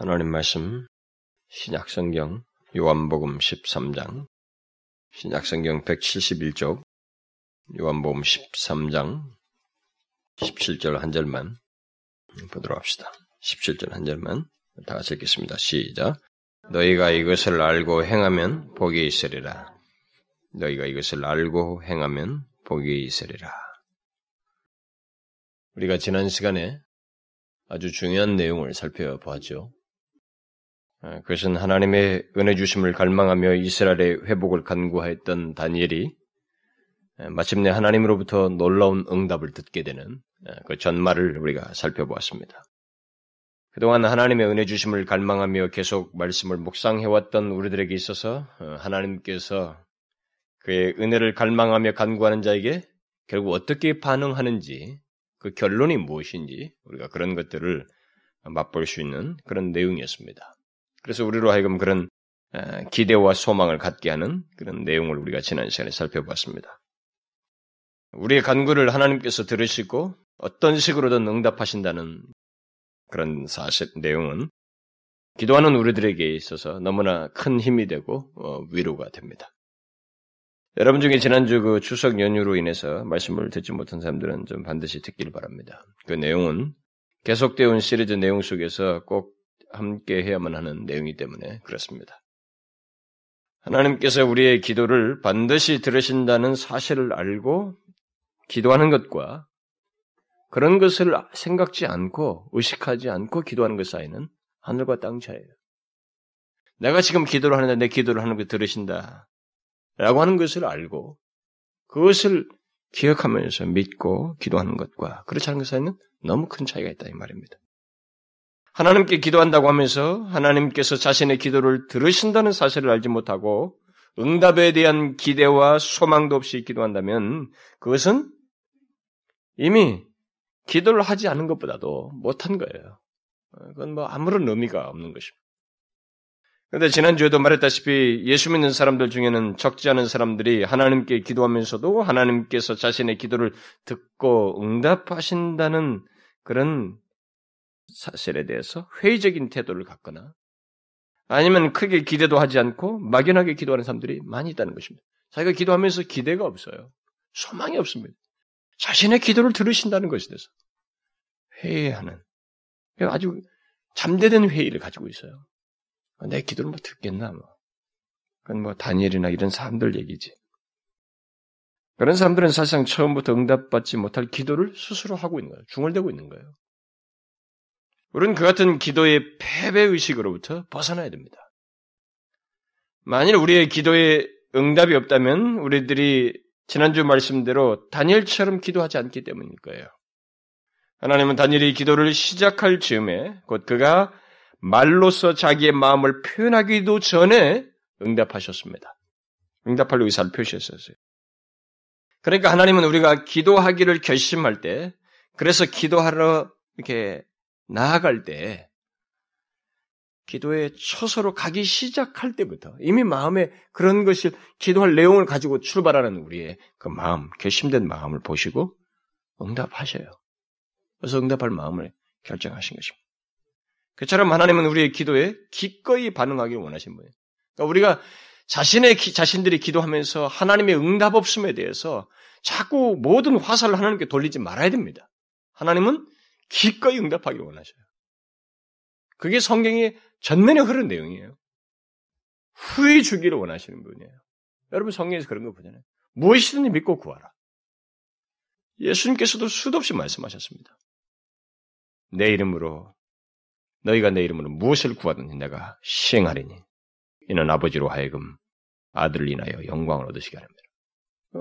하나님 말씀 신약성경 요한복음 13장 신약성경 171쪽 요한복음 13장 17절 한 절만 보도록 합시다. 17절 한 절만 다 같이 읽겠습니다. 시작. 너희가 이것을 알고 행하면 복이 있으리라. 너희가 이것을 알고 행하면 복이 있으리라. 우리가 지난 시간에 아주 중요한 내용을 살펴보았죠. 아, 그것은 하나님의 은혜 주심을 갈망하며 이스라엘의 회복을 간구하였던 다니엘이 아, 마침내 하나님으로부터 놀라운 응답을 듣게 되는 아, 그 전말을 우리가 살펴보았습니다. 그동안 하나님의 은혜 주심을 갈망하며 계속 말씀을 묵상해왔던 우리들에게 있어서 어, 하나님께서 그의 은혜를 갈망하며 간구하는 자에게 결국 어떻게 반응하는지 그 결론이 무엇인지 우리가 그런 것들을 맛볼 수 있는 그런 내용이었습니다. 그래서 우리로 하여금 그런 기대와 소망을 갖게 하는 그런 내용을 우리가 지난 시간에 살펴봤습니다. 우리의 간구를 하나님께서 들으시고 어떤 식으로든 응답하신다는 그런 사실 내용은 기도하는 우리들에게 있어서 너무나 큰 힘이 되고 어, 위로가 됩니다. 여러분 중에 지난주 그 추석 연휴로 인해서 말씀을 듣지 못한 사람들은 좀 반드시 듣기를 바랍니다. 그 내용은 계속되어 온 시리즈 내용 속에서 꼭 함께 해야만 하는 내용이기 때문에 그렇습니다. 하나님께서 우리의 기도를 반드시 들으신다는 사실을 알고 기도하는 것과 그런 것을 생각지 않고 의식하지 않고 기도하는 것 사이는 하늘과 땅 차이예요. 내가 지금 기도를 하는데 내 기도를 하는 거 들으신다. 라고 하는 것을 알고 그것을 기억하면서 믿고 기도하는 것과 그렇지 않은 것 사이는 너무 큰 차이가 있다 이 말입니다. 하나님께 기도한다고 하면서 하나님께서 자신의 기도를 들으신다는 사실을 알지 못하고 응답에 대한 기대와 소망도 없이 기도한다면 그것은 이미 기도를 하지 않은 것보다도 못한 거예요. 그건 뭐 아무런 의미가 없는 것입니다. 그런데 지난주에도 말했다시피 예수 믿는 사람들 중에는 적지 않은 사람들이 하나님께 기도하면서도 하나님께서 자신의 기도를 듣고 응답하신다는 그런 사실에 대해서 회의적인 태도를 갖거나 아니면 크게 기대도 하지 않고 막연하게 기도하는 사람들이 많이 있다는 것입니다. 자기가 기도하면서 기대가 없어요. 소망이 없습니다. 자신의 기도를 들으신다는 것에 대해서 회의하는 아주 잠대된 회의를 가지고 있어요. 내 기도를 뭐 듣겠나 뭐. 그건 뭐 다니엘이나 이런 사람들 얘기지. 그런 사람들은 사실상 처음부터 응답받지 못할 기도를 스스로 하고 있는 거예요. 중얼대고 있는 거예요. 우리는 그 같은 기도의 패배 의식으로부터 벗어나야 됩니다. 만일 우리의 기도에 응답이 없다면 우리들이 지난주 말씀대로 다니엘처럼 기도하지 않기 때문일 거예요. 하나님은 다니엘이 기도를 시작할 즈음에 곧 그가 말로서 자기의 마음을 표현하기도 전에 응답하셨습니다. 응답할 의사를 표시했었어요. 그러니까 하나님은 우리가 기도하기를 결심할 때, 그래서 기도하러 이렇게 나아갈 때 기도의 처소로 가기 시작할 때부터 이미 마음에 그런 것을 기도할 내용을 가지고 출발하는 우리의 그 마음, 결심된 마음을 보시고 응답하셔요. 그래서 응답할 마음을 결정하신 것입니다. 그처럼 하나님은 우리의 기도에 기꺼이 반응하기를 원하신 분이에요. 그러니까 우리가 자신의 기, 자신들이 기도하면서 하나님의 응답 없음에 대해서 자꾸 모든 화살을 하나님께 돌리지 말아야 됩니다. 하나님은 기꺼이 응답하기를 원하셔요. 그게 성경의 전면에 흐른 내용이에요. 후회 주기를 원하시는 분이에요. 여러분 성경에서 그런 거 보잖아요. 무엇이든지 믿고 구하라. 예수님께서도 수도 없이 말씀하셨습니다. 내 이름으로 너희가 내 이름으로 무엇을 구하든지 내가 시행하리니 이는 아버지로 하여금 아들을 인하여 영광을 얻으시게 하랍니다.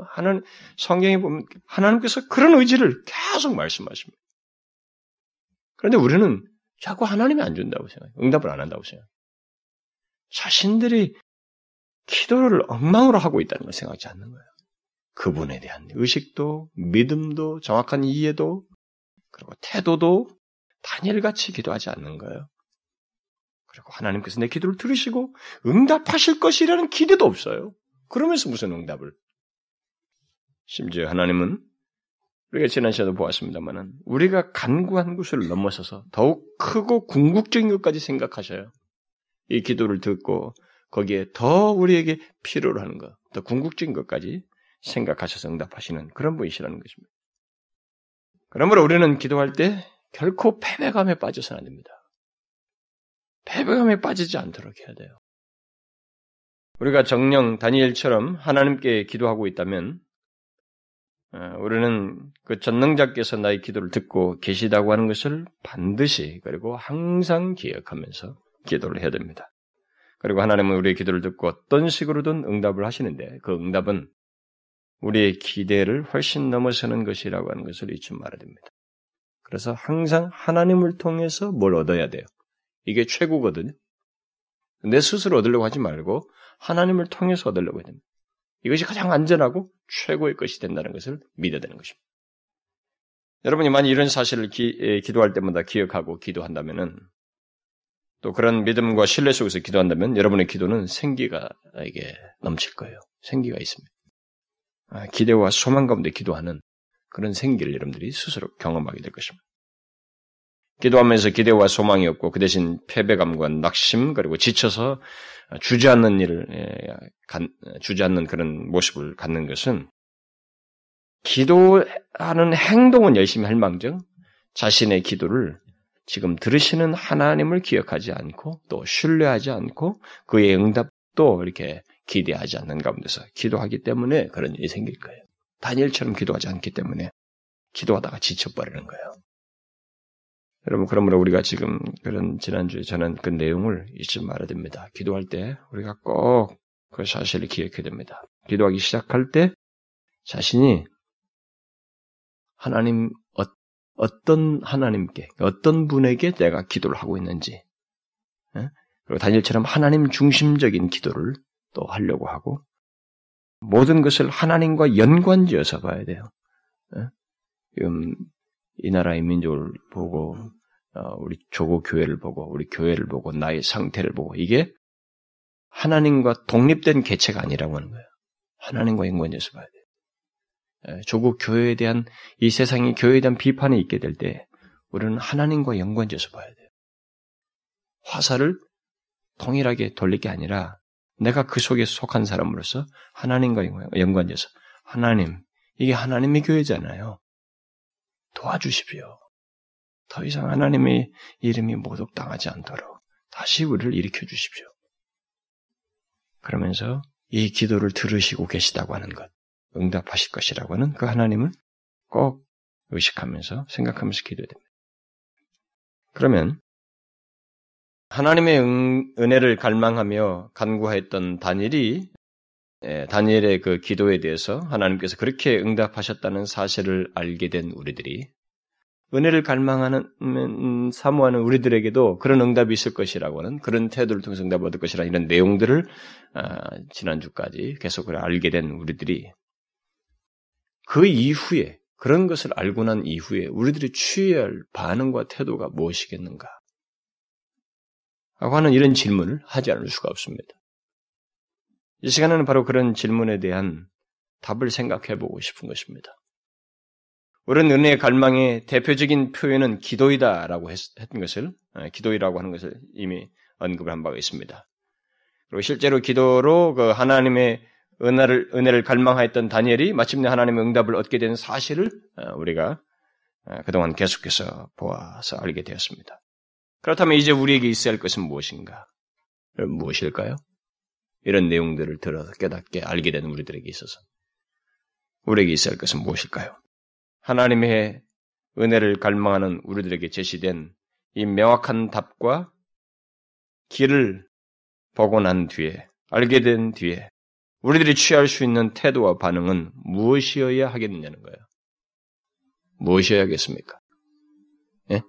하나님 성경에 보면 하나님께서 그런 의지를 계속 말씀하십니다. 그런데 우리는 자꾸 하나님이 안 준다고 생각해요. 응답을 안 한다고 생각해요. 자신들이 기도를 엉망으로 하고 있다는 걸 생각하지 않는 거예요. 그분에 대한 의식도, 믿음도, 정확한 이해도, 그리고 태도도 다니엘같이 기도하지 않는 거예요. 그리고 하나님께서 내 기도를 들으시고 응답하실 것이라는 기대도 없어요. 그러면서 무슨 응답을? 심지어 하나님은 우리가 지난 시간에도 보았습니다만은 우리가 간구한 곳을 넘어서서 더욱 크고 궁극적인 것까지 생각하셔요. 이 기도를 듣고 거기에 더 우리에게 필요로 하는 것, 더 궁극적인 것까지 생각하셔서 응답하시는 그런 분이시라는 것입니다. 그러므로 우리는 기도할 때 결코 패배감에 빠져서는 안 됩니다. 패배감에 빠지지 않도록 해야 돼요. 우리가 정령 다니엘처럼 하나님께 기도하고 있다면 어, 우리는 그 전능자께서 나의 기도를 듣고 계시다고 하는 것을 반드시 그리고 항상 기억하면서 기도를 해야 됩니다. 그리고 하나님은 우리의 기도를 듣고 어떤 식으로든 응답을 하시는데 그 응답은 우리의 기대를 훨씬 넘어서는 것이라고 하는 것을 잊지 말아야 됩니다. 그래서 항상 하나님을 통해서 뭘 얻어야 돼요. 이게 최고거든요. 내 스스로 얻으려고 하지 말고 하나님을 통해서 얻으려고 해야 됩니다. 이것이 가장 안전하고 최고의 것이 된다는 것을 믿어야 되는 것입니다. 여러분이 만약 이런 사실을 기, 도할 때마다 기억하고 기도한다면은 또 그런 믿음과 신뢰 속에서 기도한다면 여러분의 기도는 생기가 이게 넘칠 거예요. 생기가 있습니다. 아, 기대와 소망 가운데 기도하는 그런 생기를 여러분들이 스스로 경험하게 될 것입니다. 기도하면서 기대와 소망이 없고 그 대신 패배감과 낙심 그리고 지쳐서 주저앉는 일을 예, 주저앉는 그런 모습을 갖는 것은 기도하는 행동은 열심히 할 망정 자신의 기도를 지금 들으시는 하나님을 기억하지 않고 또 신뢰하지 않고 그의 응답도 이렇게 기대하지 않는 가운데서 기도하기 때문에 그런 일이 생길 거예요. 다니엘처럼 기도하지 않기 때문에 기도하다가 지쳐버리는 거예요. 여러분, 그러므로 우리가 지금 그런 지난주에 전한 그 내용을 잊지 말아야 됩니다. 기도할 때 우리가 꼭 그 사실을 기억해야 됩니다. 기도하기 시작할 때 자신이 하나님, 어, 떤 하나님께, 어떤 분에게 내가 기도를 하고 있는지, 예? 그리고 다니엘처럼 하나님 중심적인 기도를 또 하려고 하고, 모든 것을 하나님과 연관지어서 봐야 돼요. 예? 지금 이 나라의 민족을 보고 어, 우리 조국 교회를 보고 우리 교회를 보고 나의 상태를 보고 이게 하나님과 독립된 개체가 아니라고 하는 거예요. 하나님과 연관해서 봐야 돼요. 조국 교회에 대한 이 세상이 교회에 대한 비판이 있게 될 때 우리는 하나님과 연관해서 봐야 돼요. 화살을 동일하게 돌릴 게 아니라 내가 그 속에 속한 사람으로서 하나님과 연관돼서 하나님 이게 하나님의 교회잖아요. 도와주십시오. 더 이상 하나님의 이름이 모독당하지 않도록 다시 우리를 일으켜 주십시오. 그러면서 이 기도를 들으시고 계시다고 하는 것, 응답하실 것이라고 하는 그 하나님을 꼭 의식하면서 생각하면서 기도해야 됩니다. 그러면 하나님의 은, 혜를 갈망하며 간구했던 다니엘이 예, 다니엘의 그 기도에 대해서 하나님께서 그렇게 응답하셨다는 사실을 알게 된 우리들이 은혜를 갈망하는 음, 사모하는 우리들에게도 그런 응답이 있을 것이라고 하는 그런 태도를 통해서 응답을 얻을 것이라 이런 내용들을 아, 지난주까지 계속 알게 된 우리들이 그 이후에 그런 것을 알고 난 이후에 우리들이 취해야 할 반응과 태도가 무엇이겠는가? 하고 하는 이런 질문을 하지 않을 수가 없습니다. 이 시간에는 바로 그런 질문에 대한 답을 생각해 보고 싶은 것입니다. 우리는 은혜의 갈망의 대표적인 표현은 기도이다라고 했, 던 것을 어, 기도이라고 하는 것을 이미 언급을 한 바가 있습니다. 그리고 실제로 기도로 그 하나님의 은혜를 은혜를 갈망하였던 다니엘이 마침내 하나님의 응답을 얻게 된 사실을 어, 우리가 어, 그동안 계속해서 보아서 알게 되었습니다. 그렇다면 이제 우리에게 있어야 할 것은 무엇인가? 무엇일까요? 이런 내용들을 들어서 깨닫게 알게 되는 우리들에게 있어서 우리에게 있어야 할 것은 무엇일까요? 하나님의 은혜를 갈망하는 우리들에게 제시된 이 명확한 답과 길을 보고 난 뒤에, 알게 된 뒤에, 우리들이 취할 수 있는 태도와 반응은 무엇이어야 하겠느냐는 거예요. 무엇이어야겠습니까? 예?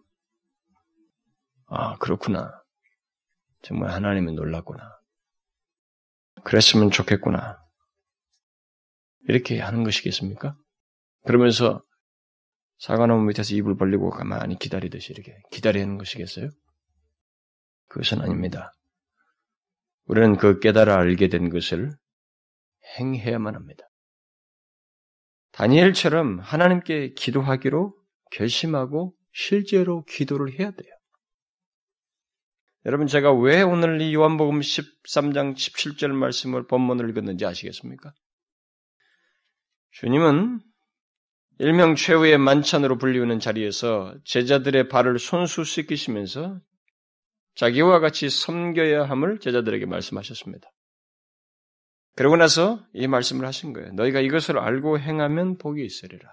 아, 그렇구나. 정말 하나님은 놀랐구나. 그랬으면 좋겠구나. 이렇게 하는 것이겠습니까? 그러면서 사과나무 밑에서 입을 벌리고 가만히 기다리듯이 이렇게 기다리는 것이겠어요? 그것은 아닙니다. 우리는 그 깨달아 알게 된 것을 행해야만 합니다. 다니엘처럼 하나님께 기도하기로 결심하고 실제로 기도를 해야 돼요. 여러분 제가 왜 오늘 이 요한복음 13장 17절 말씀을 본문을 읽었는지 아시겠습니까? 주님은 일명 최후의 만찬으로 불리우는 자리에서 제자들의 발을 손수 씻기시면서 자기와 같이 섬겨야 함을 제자들에게 말씀하셨습니다. 그러고 나서 이 말씀을 하신 거예요. 너희가 이것을 알고 행하면 복이 있으리라.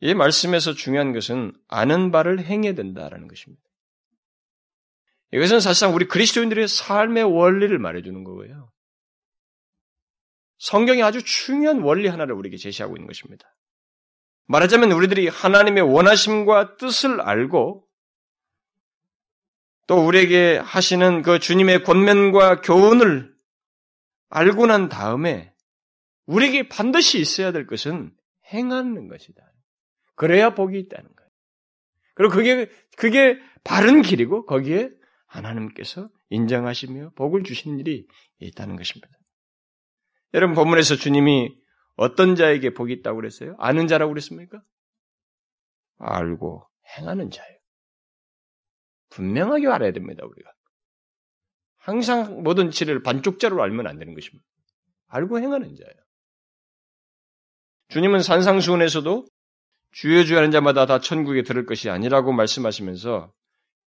이 말씀에서 중요한 것은 아는 바를 행해야 된다라는 것입니다. 이것은 사실상 우리 그리스도인들의 삶의 원리를 말해주는 거예요. 성경이 아주 중요한 원리 하나를 우리에게 제시하고 있는 것입니다. 말하자면 우리들이 하나님의 원하심과 뜻을 알고 또 우리에게 하시는 그 주님의 권면과 교훈을 알고 난 다음에 우리에게 반드시 있어야 될 것은 행하는 것이다. 그래야 복이 있다는 거예요. 그리고 그게, 그게 바른 길이고 거기에 하나님께서 인정하시며 복을 주시는 일이 있다는 것입니다. 여러분, 본문에서 주님이 어떤 자에게 복이 있다고 그랬어요? 아는 자라고 그랬습니까? 알고 행하는 자예요. 분명하게 알아야 됩니다, 우리가. 항상 모든 지를 반쪽짜리로 알면 안 되는 것입니다. 알고 행하는 자예요. 주님은 산상수훈에서도 주여 주여 하는 자마다 다 천국에 들을 것이 아니라고 말씀하시면서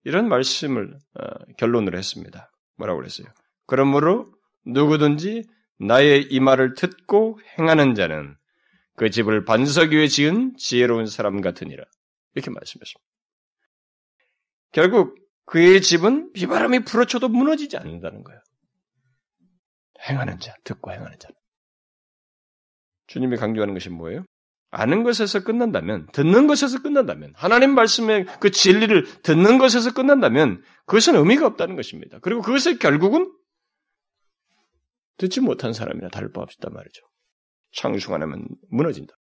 이런 말씀을 어, 결론으로 했습니다. 뭐라고 그랬어요? 그러므로 누구든지 나의 이 말을 듣고 행하는 자는 그 집을 반석 위에 지은 지혜로운 사람 같으니라. 이렇게 말씀했습니다. 결국 그의 집은 비바람이 불어쳐도 무너지지 않는다는 거예요. 행하는 자, 듣고 행하는 자. 주님이 강조하는 것이 뭐예요? 아는 것에서 끝난다면, 듣는 것에서 끝난다면, 하나님 말씀의 그 진리를 듣는 것에서 끝난다면, 그것은 의미가 없다는 것입니다. 그리고 그것의 결국은 듣지 못한 사람이나 다를 바 없다 말이죠. 창중 하나면 무너진다.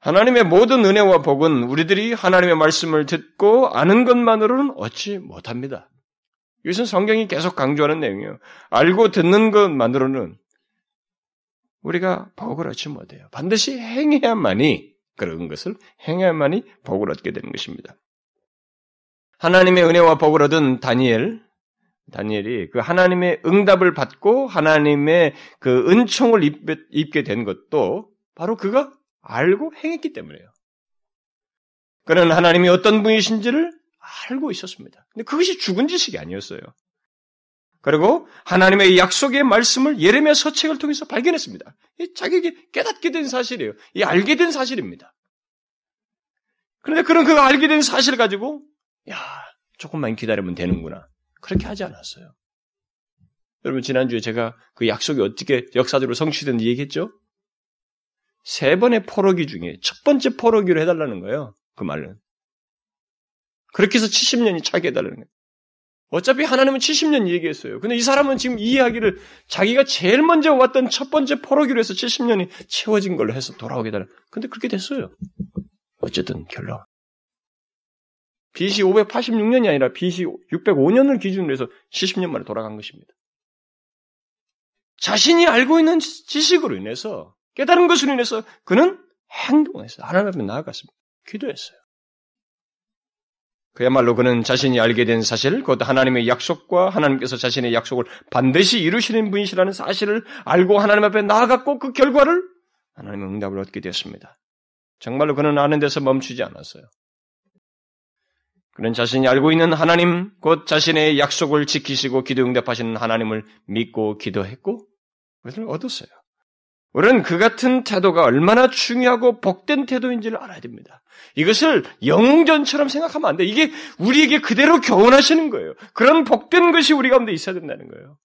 하나님의 모든 은혜와 복은 우리들이 하나님의 말씀을 듣고 아는 것만으로는 얻지 못합니다. 이것은 성경이 계속 강조하는 내용이에요. 알고 듣는 것만으로는 우리가 복을 얻지 못해요. 반드시 행해야만이 그런 것을 행해야만이 복을 얻게 되는 것입니다. 하나님의 은혜와 복을 얻은 다니엘, 다니엘이 그 하나님의 응답을 받고 하나님의 그 은총을 입게 된 것도 바로 그가 알고 행했기 때문에요. 그는 하나님이 어떤 분이신지를 알고 있었습니다. 근데 그것이 죽은 지식이 아니었어요. 그리고 하나님의 약속의 말씀을 예레미야 서책을 통해서 발견했습니다. 자기에게 깨닫게 된 사실이에요. 이 알게 된 사실입니다. 그런데 그런 그 알게 된 사실을 가지고 야 조금만 기다리면 되는구나 그렇게 하지 않았어요. 여러분 지난주에 제가 그 약속이 어떻게 역사적으로 성취된지 얘기했죠? 세 번의 포로기 중에 첫 번째 포로기로 해달라는 거예요. 그 말은. 그렇게 해서 70년이 차게 해달라는 거예요. 어차피 하나님은 70년 얘기했어요. 근데 이 사람은 지금 이 이야기를 자기가 제일 먼저 왔던 첫 번째 포로기로 해서 70년이 채워진 걸로 해서 돌아오게 되는. 근데 그렇게 됐어요. 어쨌든 결론. BC 586년이 아니라 BC 605년을 기준으로 해서 70년 만에 돌아간 것입니다. 자신이 알고 있는 지식으로 인해서 깨달은 것으로 인해서 그는 행동했어요. 하나님 앞에 나아갔습니다. 기도했어요. 그야말로 그는 자신이 알게 된 사실, 곧 하나님의 약속과 하나님께서 자신의 약속을 반드시 이루시는 분이시라는 사실을 알고 하나님 앞에 나아갔고 그 결과를 하나님의 응답을 얻게 되었습니다. 정말로 그는 아는 데서 멈추지 않았어요. 그는 자신이 알고 있는 하나님, 곧 자신의 약속을 지키시고 기도 응답하시는 하나님을 믿고 기도했고, 그것을 얻었어요. 우리는 그 같은 태도가 얼마나 중요하고 복된 태도인지를 알아야 됩니다. 이것을 영웅전처럼 생각하면 안 돼. 이게 우리에게 그대로 교훈하시는 거예요. 그런 복된 것이 우리 가운데 있어야 된다는 거예요.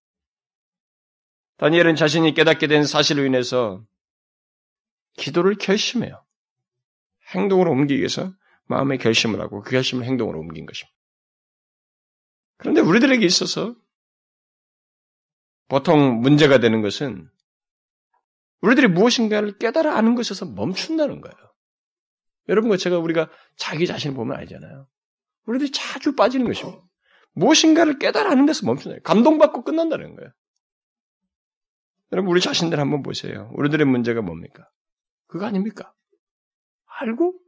다니엘은 자신이 깨닫게 된 사실로 인해서 기도를 결심해요. 행동으로 옮기기 위해서 마음의 결심을 하고 그 결심을 행동으로 옮긴 것입니다. 그런데 우리들에게 있어서 보통 문제가 되는 것은 우리들이 무엇인가를 깨달아 아는 것에서 멈춘다는 거예요. 여러분과 제가 우리가 자기 자신을 보면 알잖아요. 우리들이 자주 빠지는 것입니다. 무엇인가를 깨달아 아는 데서 멈춘다. 감동받고 끝난다는 거예요. 여러분, 우리 자신들 한번 보세요. 우리들의 문제가 뭡니까? 그거 아닙니까? 알고,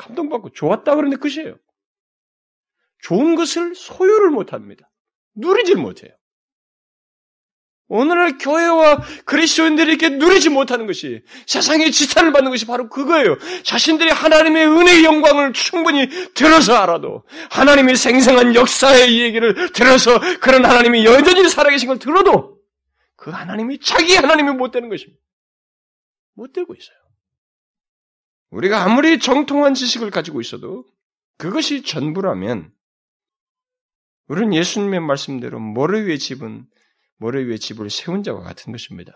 감동받고 좋았다 그러는데 끝이에요. 좋은 것을 소유를 못 합니다. 누리질 못해요. 오늘날 교회와 그리스도인들이 이렇게 누리지 못하는 것이 세상의 지탄을 받는 것이 바로 그거예요. 자신들이 하나님의 은혜의 영광을 충분히 들어서 알아도 하나님의 생생한 역사의 얘기를 들어서 그런 하나님이 여전히 살아계신 걸 들어도 그 하나님이 자기 하나님이 못 되는 것입니다. 못 되고 있어요. 우리가 아무리 정통한 지식을 가지고 있어도 그것이 전부라면 우리는 예수님의 말씀대로 모래 위의 집은 모래 위에 집을 세운 자와 같은 것입니다.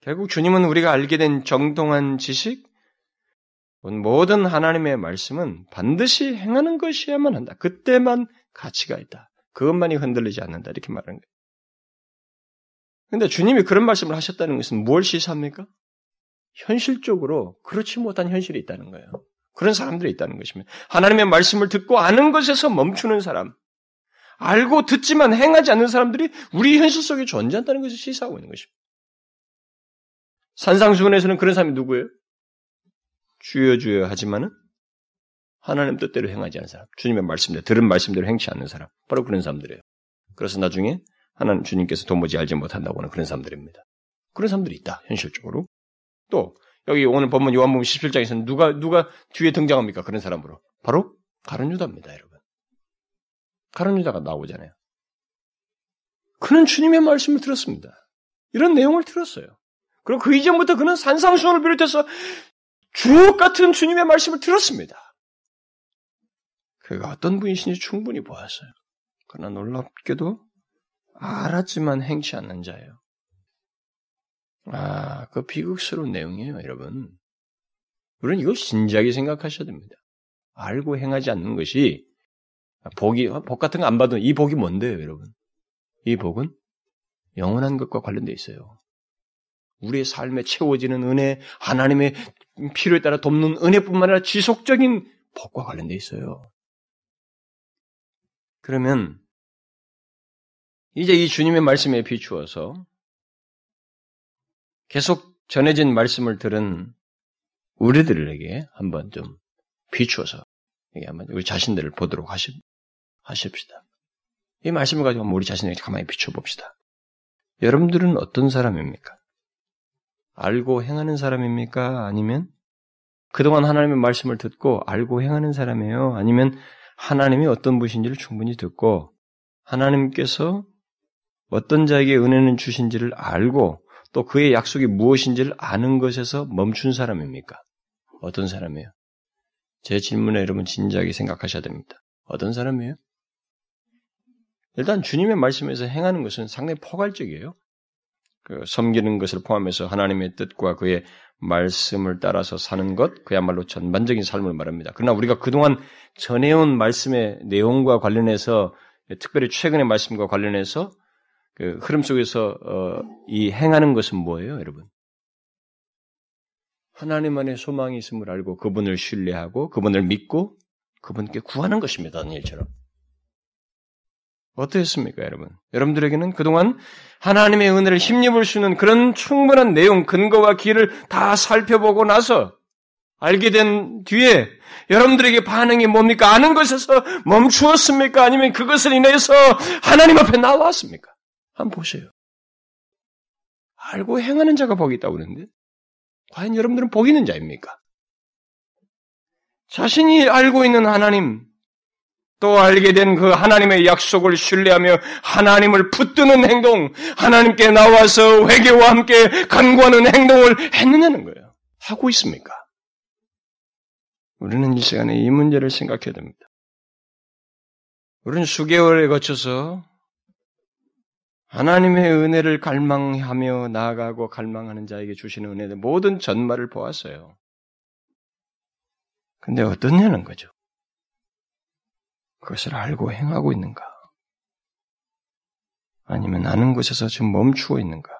결국 주님은 우리가 알게 된 정통한 지식, 모든 하나님의 말씀은 반드시 행하는 것이야만 한다. 그때만 가치가 있다. 그것만이 흔들리지 않는다. 이렇게 말하는 거예요. 근데 주님이 그런 말씀을 하셨다는 것은 뭘 시사합니까? 현실적으로 그렇지 못한 현실이 있다는 거예요. 그런 사람들이 있다는 것입니다. 하나님의 말씀을 듣고 아는 것에서 멈추는 사람, 알고 듣지만 행하지 않는 사람들이 우리 현실 속에 존재한다는 것을 시사하고 있는 것입니다. 산상수훈에서는 그런 사람이 누구예요? 주여 주여 하지만은 하나님 뜻대로 행하지 않는 사람, 주님의 말씀대로 들은 말씀대로 행치 않는 사람, 바로 그런 사람들이에요. 그래서 나중에 하나님 주님께서 도무지 알지 못한다고 하는 그런 사람들입니다. 그런 사람들이 있다 현실적으로. 또 여기 오늘 본문 요한복음 17장에서는 누가 누가 뒤에 등장합니까? 그런 사람으로 바로 가룟 유다입니다, 여러분. 가론 유다가 나오잖아요. 그는 주님의 말씀을 들었습니다. 이런 내용을 들었어요. 그리고 그 이전부터 그는 산상수훈을 비롯해서 주옥 같은 주님의 말씀을 들었습니다. 그가 어떤 분이신지 충분히 보았어요. 그러나 놀랍게도 알았지만 행치 않는 자예요. 아, 그 비극스러운 내용이에요, 여러분. 우리는 이걸 진지하게 생각하셔야 됩니다. 알고 행하지 않는 것이 복이, 복 같은 거 안 받은 이 복이 뭔데요, 여러분? 이 복은 영원한 것과 관련되어 있어요. 우리의 삶에 채워지는 은혜, 하나님의 필요에 따라 돕는 은혜뿐만 아니라 지속적인 복과 관련되어 있어요. 그러면 이제 이 주님의 말씀에 비추어서 계속 전해진 말씀을 들은 우리들에게 한번 좀 비추어서 한번 우리 자신들을 보도록 하십, 하십시다. 이 말씀을 가지고 우리 자신에게 가만히 비춰봅시다. 여러분들은 어떤 사람입니까? 알고 행하는 사람입니까? 아니면 그동안 하나님의 말씀을 듣고 알고 행하는 사람이에요? 아니면 하나님이 어떤 분이신지를 충분히 듣고 하나님께서 어떤 자에게 은혜는 주신지를 알고 또 그의 약속이 무엇인지를 아는 것에서 멈춘 사람입니까? 어떤 사람이에요? 제 질문에 여러분 진지하게 생각하셔야 됩니다. 어떤 사람이에요? 일단 주님의 말씀에서 행하는 것은 상당히 포괄적이에요. 그 섬기는 것을 포함해서 하나님의 뜻과 그의 말씀을 따라서 사는 것, 그야말로 전반적인 삶을 말합니다. 그러나 우리가 그동안 전해온 말씀의 내용과 관련해서, 특별히 최근의 말씀과 관련해서 그 흐름 속에서 어, 이 행하는 것은 뭐예요, 여러분? 하나님 안에 소망이 있음을 알고 그분을 신뢰하고 그분을 믿고 그분께 구하는 것입니다. 다니엘처럼. 어떠했습니까, 여러분? 여러분들에게는 그동안 하나님의 은혜를 힘입을 수 있는 그런 충분한 내용, 근거와 길을 다 살펴보고 나서 알게 된 뒤에 여러분들에게 반응이 뭡니까? 아는 것에서 멈추었습니까? 아니면 그것을 인해서 하나님 앞에 나왔습니까? 한번 보세요. 알고 행하는 자가 복이 있다고 그러는데, 과연 여러분들은 복 있는 자입니까? 자신이 알고 있는 하나님, 또 알게 된 그 하나님의 약속을 신뢰하며 하나님을 붙드는 행동, 하나님께 나와서 회개와 함께 간구하는 행동을 했느냐는 거예요. 하고 있습니까? 우리는 이 시간에 이 문제를 생각해야 됩니다. 우리는 수개월에 거쳐서 하나님의 은혜를 갈망하며 나아가고 갈망하는 자에게 주시는 은혜의 모든 전말을 보았어요. 근데 어떻냐는 거죠. 그것을 알고 행하고 있는가? 아니면 아는 것에서 지금 멈추어 있는가?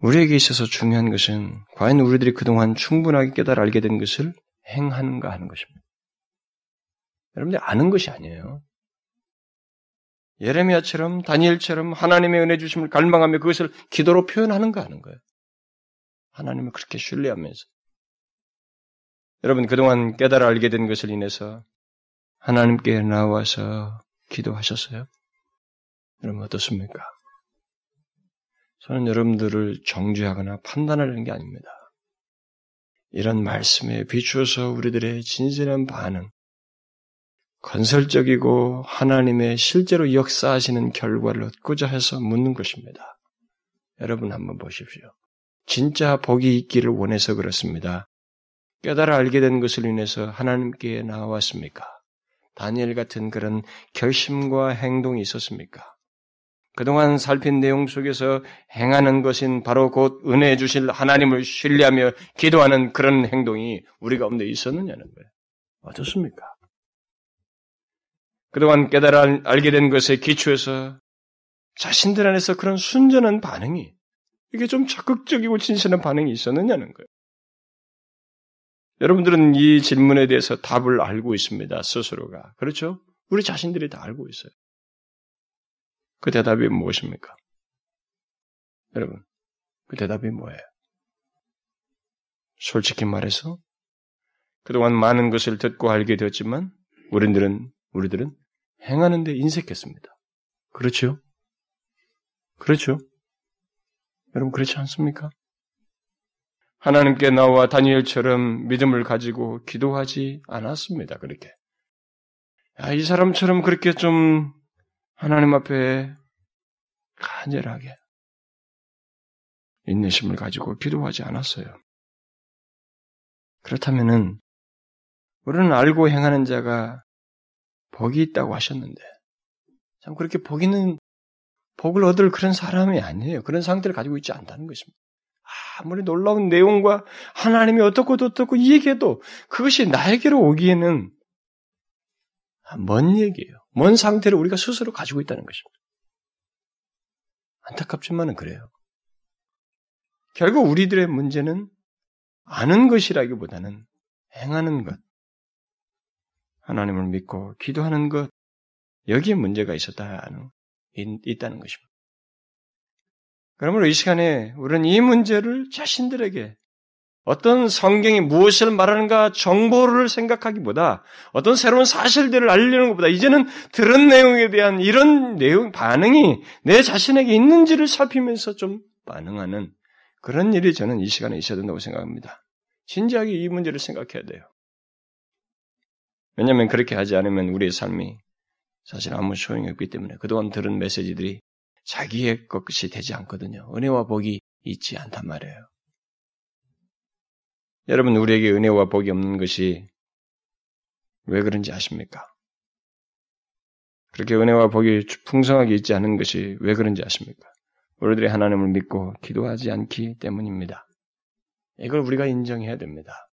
우리에게 있어서 중요한 것은 과연 우리들이 그동안 충분하게 깨달아 알게 된 것을 행하는가 하는 것입니다. 여러분들 아는 것이 아니에요. 예레미야처럼 다니엘처럼 하나님의 은혜 주심을 갈망하며 그것을 기도로 표현하는가 하는 거예요. 하나님을 그렇게 신뢰하면서. 여러분 그동안 깨달아 알게 된 것을 인해서 하나님께 나와서 기도하셨어요? 여러분 어떻습니까? 저는 여러분들을 정죄하거나 판단하려는 게 아닙니다. 이런 말씀에 비추어서 우리들의 진실한 반응, 건설적이고 하나님의 실제로 역사하시는 결과를 얻고자 해서 묻는 것입니다. 여러분 한번 보십시오. 진짜 복이 있기를 원해서 그렇습니다. 깨달아 알게 된 것을 인해서 하나님께 나왔습니까? 다니엘 같은 그런 결심과 행동이 있었습니까? 그동안 살핀 내용 속에서 행하는 것인 바로 곧 은혜 주실 하나님을 신뢰하며 기도하는 그런 행동이 우리가 없는데 있었느냐는 거예요. 어떻습니까? 그동안 깨달아 알게 된 것에 기초해서 자신들 안에서 그런 순전한 반응이 이게 좀 적극적이고 진실한 반응이 있었느냐는 거예요. 여러분들은 이 질문에 대해서 답을 알고 있습니다. 스스로가. 그렇죠? 우리 자신들이 다 알고 있어요. 그 대답이 무엇입니까? 여러분, 그 대답이 뭐예요? 솔직히 말해서 그동안 많은 것을 듣고 알게 되었지만 우리들은 우리들은 행하는 데 인색했습니다. 그렇죠? 그렇죠? 여러분 그렇지 않습니까? 하나님께 나와 다니엘처럼 믿음을 가지고 기도하지 않았습니다. 그렇게. 야, 이 사람처럼 그렇게 좀 하나님 앞에 간절하게 인내심을 가지고 기도하지 않았어요. 그렇다면은 우리는 알고 행하는 자가 복이 있다고 하셨는데 참 그렇게 복 있는 복을 얻을 그런 사람이 아니에요. 그런 상태를 가지고 있지 않다는 것입니다. 아무리 놀라운 내용과 하나님이 어떻고 어떻고 얘기해도 그것이 나에게로 오기에는 먼 얘기예요. 먼 상태를 우리가 스스로 가지고 있다는 것입니다. 안타깝지만은 그래요. 결국 우리들의 문제는 아는 것이라기보다는 행하는 것, 하나님을 믿고 기도하는 것, 여기에 문제가 있었다는, 있다는 것입니다. 그러므로 이 시간에 우리는 이 문제를 자신들에게 어떤 성경이 무엇을 말하는가 정보를 생각하기보다 어떤 새로운 사실들을 알리는 것보다 이제는 들은 내용에 대한 이런 내용 반응이 내 자신에게 있는지를 살피면서 좀 반응하는 그런 일이 저는 이 시간에 있어야 된다고 생각합니다. 진지하게 이 문제를 생각해야 돼요. 왜냐하면 그렇게 하지 않으면 우리의 삶이 사실 아무 소용이 없기 때문에 그동안 들은 메시지들이 자기의 것이 되지 않거든요. 은혜와 복이 있지 않단 말이에요. 여러분, 우리에게 은혜와 복이 없는 것이 왜 그런지 아십니까? 그렇게 은혜와 복이 풍성하게 있지 않은 것이 왜 그런지 아십니까? 우리들이 하나님을 믿고 기도하지 않기 때문입니다. 이걸 우리가 인정해야 됩니다.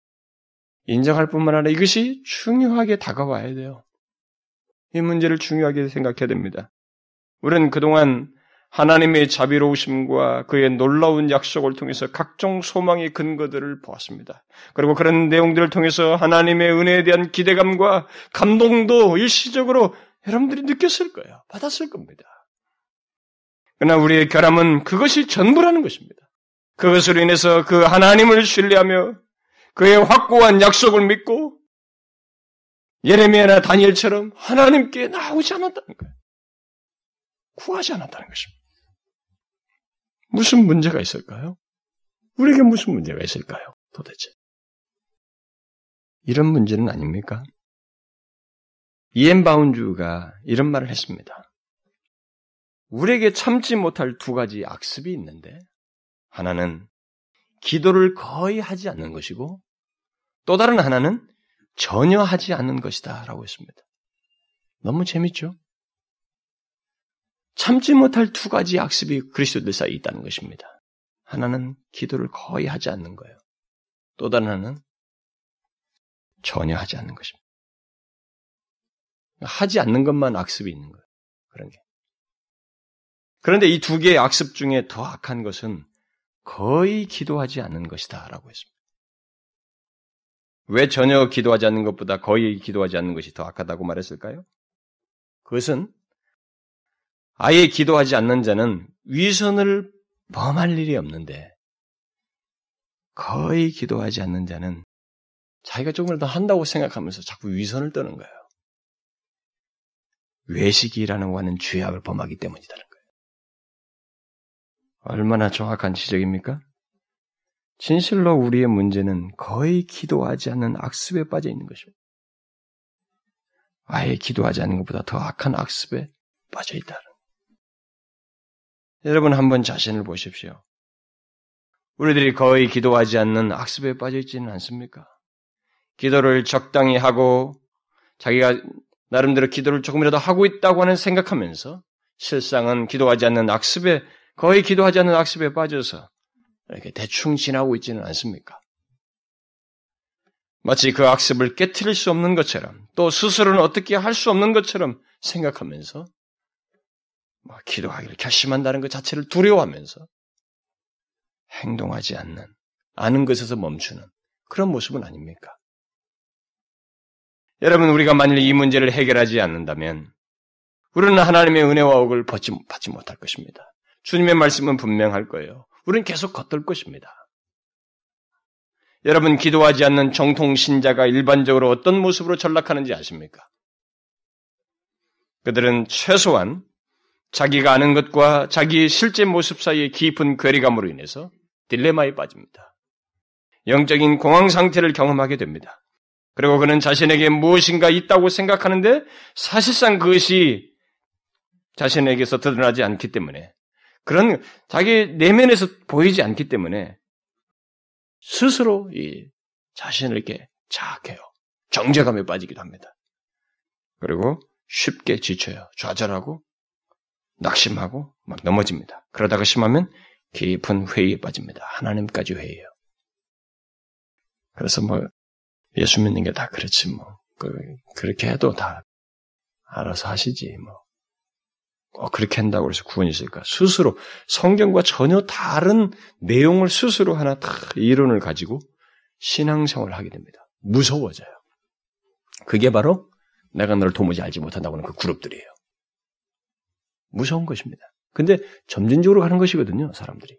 인정할 뿐만 아니라 이것이 중요하게 다가와야 돼요. 이 문제를 중요하게 생각해야 됩니다. 우리는 그동안 하나님의 자비로우심과 그의 놀라운 약속을 통해서 각종 소망의 근거들을 보았습니다. 그리고 그런 내용들을 통해서 하나님의 은혜에 대한 기대감과 감동도 일시적으로 여러분들이 느꼈을 거예요. 받았을 겁니다. 그러나 우리의 결함은 그것이 전부라는 것입니다. 그것으로 인해서 그 하나님을 신뢰하며 그의 확고한 약속을 믿고 예레미야나 다니엘처럼 하나님께 나오지 않았다는 거예요. 구하지 않았다는 것입니다. 무슨 문제가 있을까요? 우리에게 무슨 문제가 있을까요? 도대체. 이런 문제는 아닙니까? 이엔 바운주가 이런 말을 했습니다. 우리에게 참지 못할 두 가지 악습이 있는데, 하나는 기도를 거의 하지 않는 것이고, 또 다른 하나는 전혀 하지 않는 것이다. 라고 했습니다. 너무 재밌죠? 참지 못할 두 가지 악습이 그리스도들 사이에 있다는 것입니다. 하나는 기도를 거의 하지 않는 거예요. 또 다른 하나는 전혀 하지 않는 것입니다. 하지 않는 것만 악습이 있는 거예요. 그런 게. 그런데 이 두 개의 악습 중에 더 악한 것은 거의 기도하지 않는 것이다. 라고 했습니다. 왜 전혀 기도하지 않는 것보다 거의 기도하지 않는 것이 더 악하다고 말했을까요? 그것은 아예 기도하지 않는 자는 위선을 범할 일이 없는데 거의 기도하지 않는 자는 자기가 조금이라도 한다고 생각하면서 자꾸 위선을 떠는 거예요. 외식이라는 와는 죄악을 범하기 때문이라는 거예요. 얼마나 정확한 지적입니까? 진실로 우리의 문제는 거의 기도하지 않는 악습에 빠져 있는 것입니다. 아예 기도하지 않는 것보다 더 악한 악습에 빠져 있다는. 여러분 한번 자신을 보십시오. 우리들이 거의 기도하지 않는 악습에 빠져 있지는 않습니까? 기도를 적당히 하고 자기가 나름대로 기도를 조금이라도 하고 있다고 하는 생각하면서 실상은 기도하지 않는 악습에 거의 기도하지 않는 악습에 빠져서 이렇게 대충 지나고 있지는 않습니까? 마치 그 악습을 깨뜨릴 수 없는 것처럼 또 스스로는 어떻게 할 수 없는 것처럼 생각하면서 기도하기를 결심한다는 것 자체를 두려워하면서 행동하지 않는 아는 것에서 멈추는 그런 모습은 아닙니까? 여러분 우리가 만일 이 문제를 해결하지 않는다면 우리는 하나님의 은혜와 옥을 받지, 받지 못할 것입니다. 주님의 말씀은 분명할 거예요. 우리는 계속 겉돌 것입니다. 여러분 기도하지 않는 정통 신자가 일반적으로 어떤 모습으로 전락하는지 아십니까? 그들은 최소한 자기가 아는 것과 자기의 실제 모습 사이의 깊은 괴리감으로 인해서 딜레마에 빠집니다. 영적인 공황 상태를 경험하게 됩니다. 그리고 그는 자신에게 무엇인가 있다고 생각하는데 사실상 그것이 자신에게서 드러나지 않기 때문에 그런 자기 내면에서 보이지 않기 때문에 스스로 이 자신을 이렇게 자학해요. 정제감에 빠지기도 합니다. 그리고 쉽게 지쳐요. 좌절하고 낙심하고 막 넘어집니다. 그러다가 심하면 깊은 회의에 빠집니다. 하나님까지 회의해요. 그래서 뭐 예수 믿는 게 다 그렇지 뭐 그, 그렇게 해도 다 알아서 하시지 뭐. 꼭 그렇게 한다고 해서 구원이 있을까? 스스로 성경과 전혀 다른 내용을 스스로 하나 다 이론을 가지고 신앙생활을 하게 됩니다. 무서워져요. 그게 바로 내가 너를 도무지 알지 못한다고 하는 그 그룹들이에요. 무서운 것입니다. 근데 점진적으로 가는 것이거든요, 사람들이.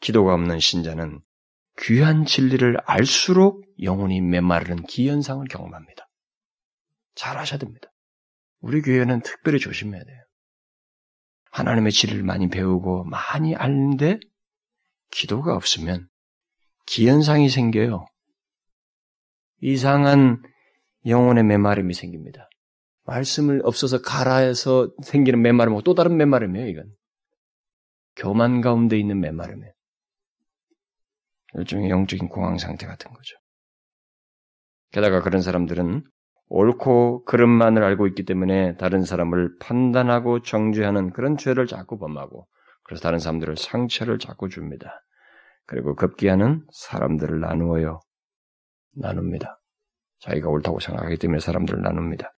기도가 없는 신자는 귀한 진리를 알수록 영혼이 메마르는 기현상을 경험합니다. 잘 하셔야 됩니다. 우리 교회는 특별히 조심해야 돼요. 하나님의 진리를 많이 배우고 많이 알는데 기도가 없으면 기현상이 생겨요. 이상한 영혼의 메마름이 생깁니다. 말씀을 없어서 가라해서 생기는 메마름하고 또 다른 메마름이에요, 이건. 교만 가운데 있는 메마름이에요. 일종의 영적인 공황 상태 같은 거죠. 게다가 그런 사람들은 옳고 그름만을 알고 있기 때문에 다른 사람을 판단하고 정죄하는 그런 죄를 자꾸 범하고 그래서 다른 사람들을 상처를 자꾸 줍니다. 그리고 급기야는 사람들을 나누어요. 나눕니다. 자기가 옳다고 생각하기 때문에 사람들을 나눕니다.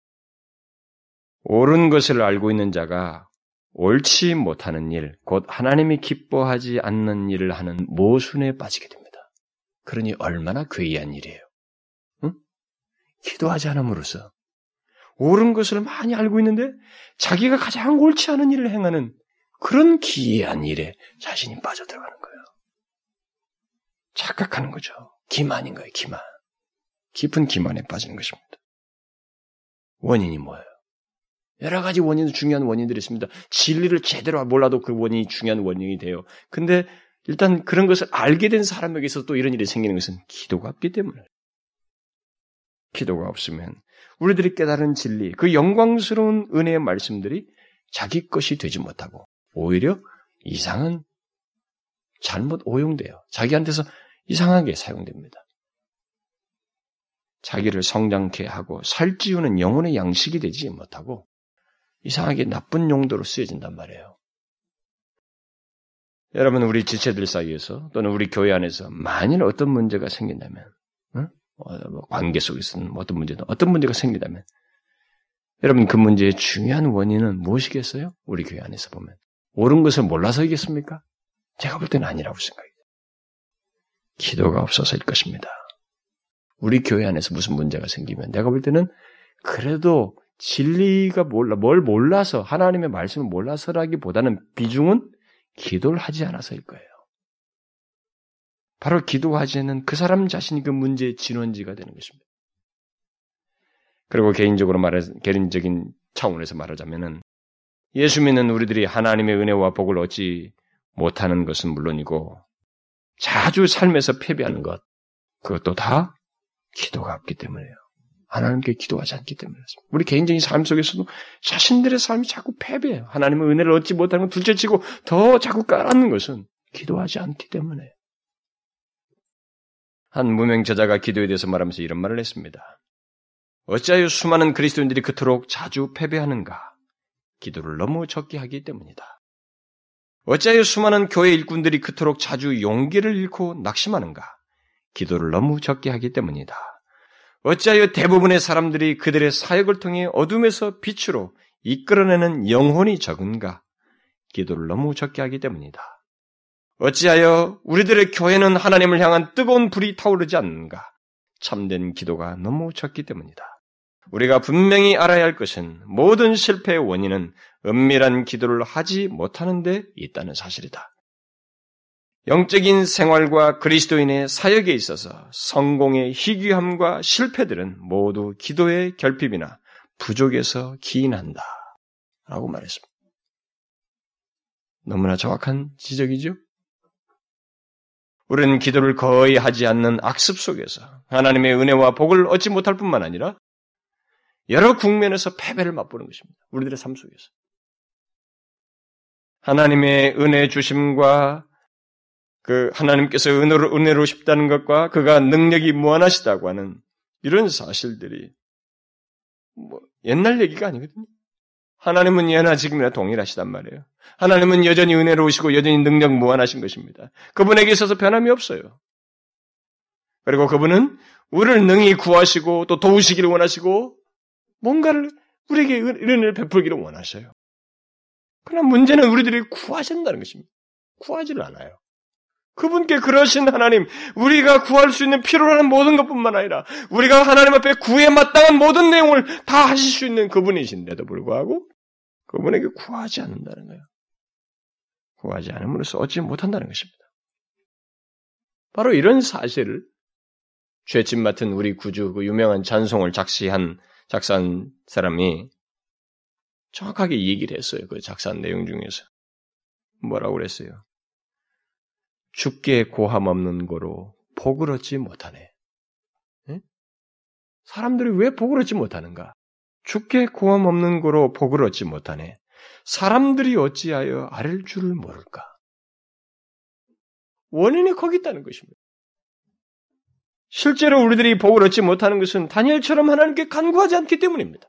옳은 것을 알고 있는 자가 옳지 못하는 일, 곧 하나님이 기뻐하지 않는 일을 하는 모순에 빠지게 됩니다. 그러니 얼마나 괴이한 일이에요. 응? 기도하지 않음으로써 옳은 것을 많이 알고 있는데 자기가 가장 옳지 않은 일을 행하는 그런 기이한 일에 자신이 빠져들어가는 거예요. 착각하는 거죠. 기만인 거예요, 기만. 깊은 기만에 빠지는 것입니다. 원인이 뭐예요? 여러 가지 원인, 중요한 원인들이 있습니다. 진리를 제대로 몰라도 그 원인이 중요한 원인이 돼요. 근데 일단 그런 것을 알게 된 사람에게서 또 이런 일이 생기는 것은 기도가 없기 때문에. 기도가 없으면 우리들이 깨달은 진리, 그 영광스러운 은혜의 말씀들이 자기 것이 되지 못하고 오히려 이상한 잘못 오용돼요. 자기한테서 이상하게 사용됩니다. 자기를 성장케 하고 살찌우는 영혼의 양식이 되지 못하고 이상하게 나쁜 용도로 쓰여진단 말이에요. 여러분 우리 지체들 사이에서 또는 우리 교회 안에서 만일 어떤 문제가 생긴다면 관계 속에서는 어떤 문제든 어떤 문제가 생긴다면 여러분 그 문제의 중요한 원인은 무엇이겠어요? 우리 교회 안에서 보면 옳은 것을 몰라서이겠습니까? 제가 볼 때는 아니라고 생각해요. 기도가 없어서일 것입니다. 우리 교회 안에서 무슨 문제가 생기면 내가 볼 때는 그래도 진리가 몰라, 뭘 몰라서, 하나님의 말씀을 몰라서라기보다는 비중은 기도를 하지 않아서일 거예요. 바로 기도하지 않는 그 사람 자신이 그 문제의 진원지가 되는 것입니다. 그리고 개인적으로 말해, 개인적인 차원에서 말하자면은, 예수 믿는 우리들이 하나님의 은혜와 복을 얻지 못하는 것은 물론이고, 자주 삶에서 패배하는 것, 그것도 다 기도가 없기 때문에요. 하나님께 기도하지 않기 때문이었습니다. 우리 개인적인 삶 속에서도 자신들의 삶이 자꾸 패배해요. 하나님의 은혜를 얻지 못하는 건 둘째치고 더 자꾸 깔아앉는 것은 기도하지 않기 때문에. 한 무명 저자가 기도에 대해서 말하면서 이런 말을 했습니다. 어찌하여 수많은 그리스도인들이 그토록 자주 패배하는가? 기도를 너무 적게 하기 때문이다. 어찌하여 수많은 교회 일꾼들이 그토록 자주 용기를 잃고 낙심하는가? 기도를 너무 적게 하기 때문이다. 어찌하여 대부분의 사람들이 그들의 사역을 통해 어둠에서 빛으로 이끌어내는 영혼이 적은가? 기도를 너무 적게 하기 때문이다. 어찌하여 우리들의 교회는 하나님을 향한 뜨거운 불이 타오르지 않는가? 참된 기도가 너무 적기 때문이다. 우리가 분명히 알아야 할 것은 모든 실패의 원인은 은밀한 기도를 하지 못하는 데 있다는 사실이다. 영적인 생활과 그리스도인의 사역에 있어서 성공의 희귀함과 실패들은 모두 기도의 결핍이나 부족에서 기인한다. 라고 말했습니다. 너무나 정확한 지적이죠? 우리는 기도를 거의 하지 않는 악습 속에서 하나님의 은혜와 복을 얻지 못할 뿐만 아니라 여러 국면에서 패배를 맛보는 것입니다. 우리들의 삶 속에서. 하나님의 은혜 주심과 그 하나님께서 은혜로, 은혜로 싶다는 것과 그가 능력이 무한하시다고 하는 이런 사실들이 뭐 옛날 얘기가 아니거든요. 하나님은 예나 지금이나 동일하시단 말이에요. 하나님은 여전히 은혜로우시고 여전히 능력 무한하신 것입니다. 그분에게 있어서 변함이 없어요. 그리고 그분은 우리를 능히 구하시고 또 도우시기를 원하시고 뭔가를 우리에게 은혜를 베풀기를 원하셔요. 그러나 문제는 우리들이 구하신다는 것입니다. 구하지를 않아요. 그분께 그러신 하나님, 우리가 구할 수 있는 필요로 하는 모든 것뿐만 아니라 우리가 하나님 앞에 구해 마땅한 모든 내용을 다 하실 수 있는 그분이신데도 불구하고 그분에게 구하지 않는다는 거예요. 구하지 않음으로써 얻지 못한다는 것입니다. 바로 이런 사실을 죄짓 맡은 우리 구주 그 유명한 찬송을 작시한 작사한 사람이 정확하게 얘기를 했어요. 그 작사한 내용 중에서 뭐라고 그랬어요? 죽게 고함 없는 거로 복을 얻지 못하네. 네? 사람들이 왜 복을 얻지 못하는가? 죽게 고함 없는 거로 복을 얻지 못하네. 사람들이 어찌하여 아랠 줄을 모를까? 원인이 거기 있다는 것입니다. 실제로 우리들이 복을 얻지 못하는 것은 다니엘처럼 하나님께 간구하지 않기 때문입니다.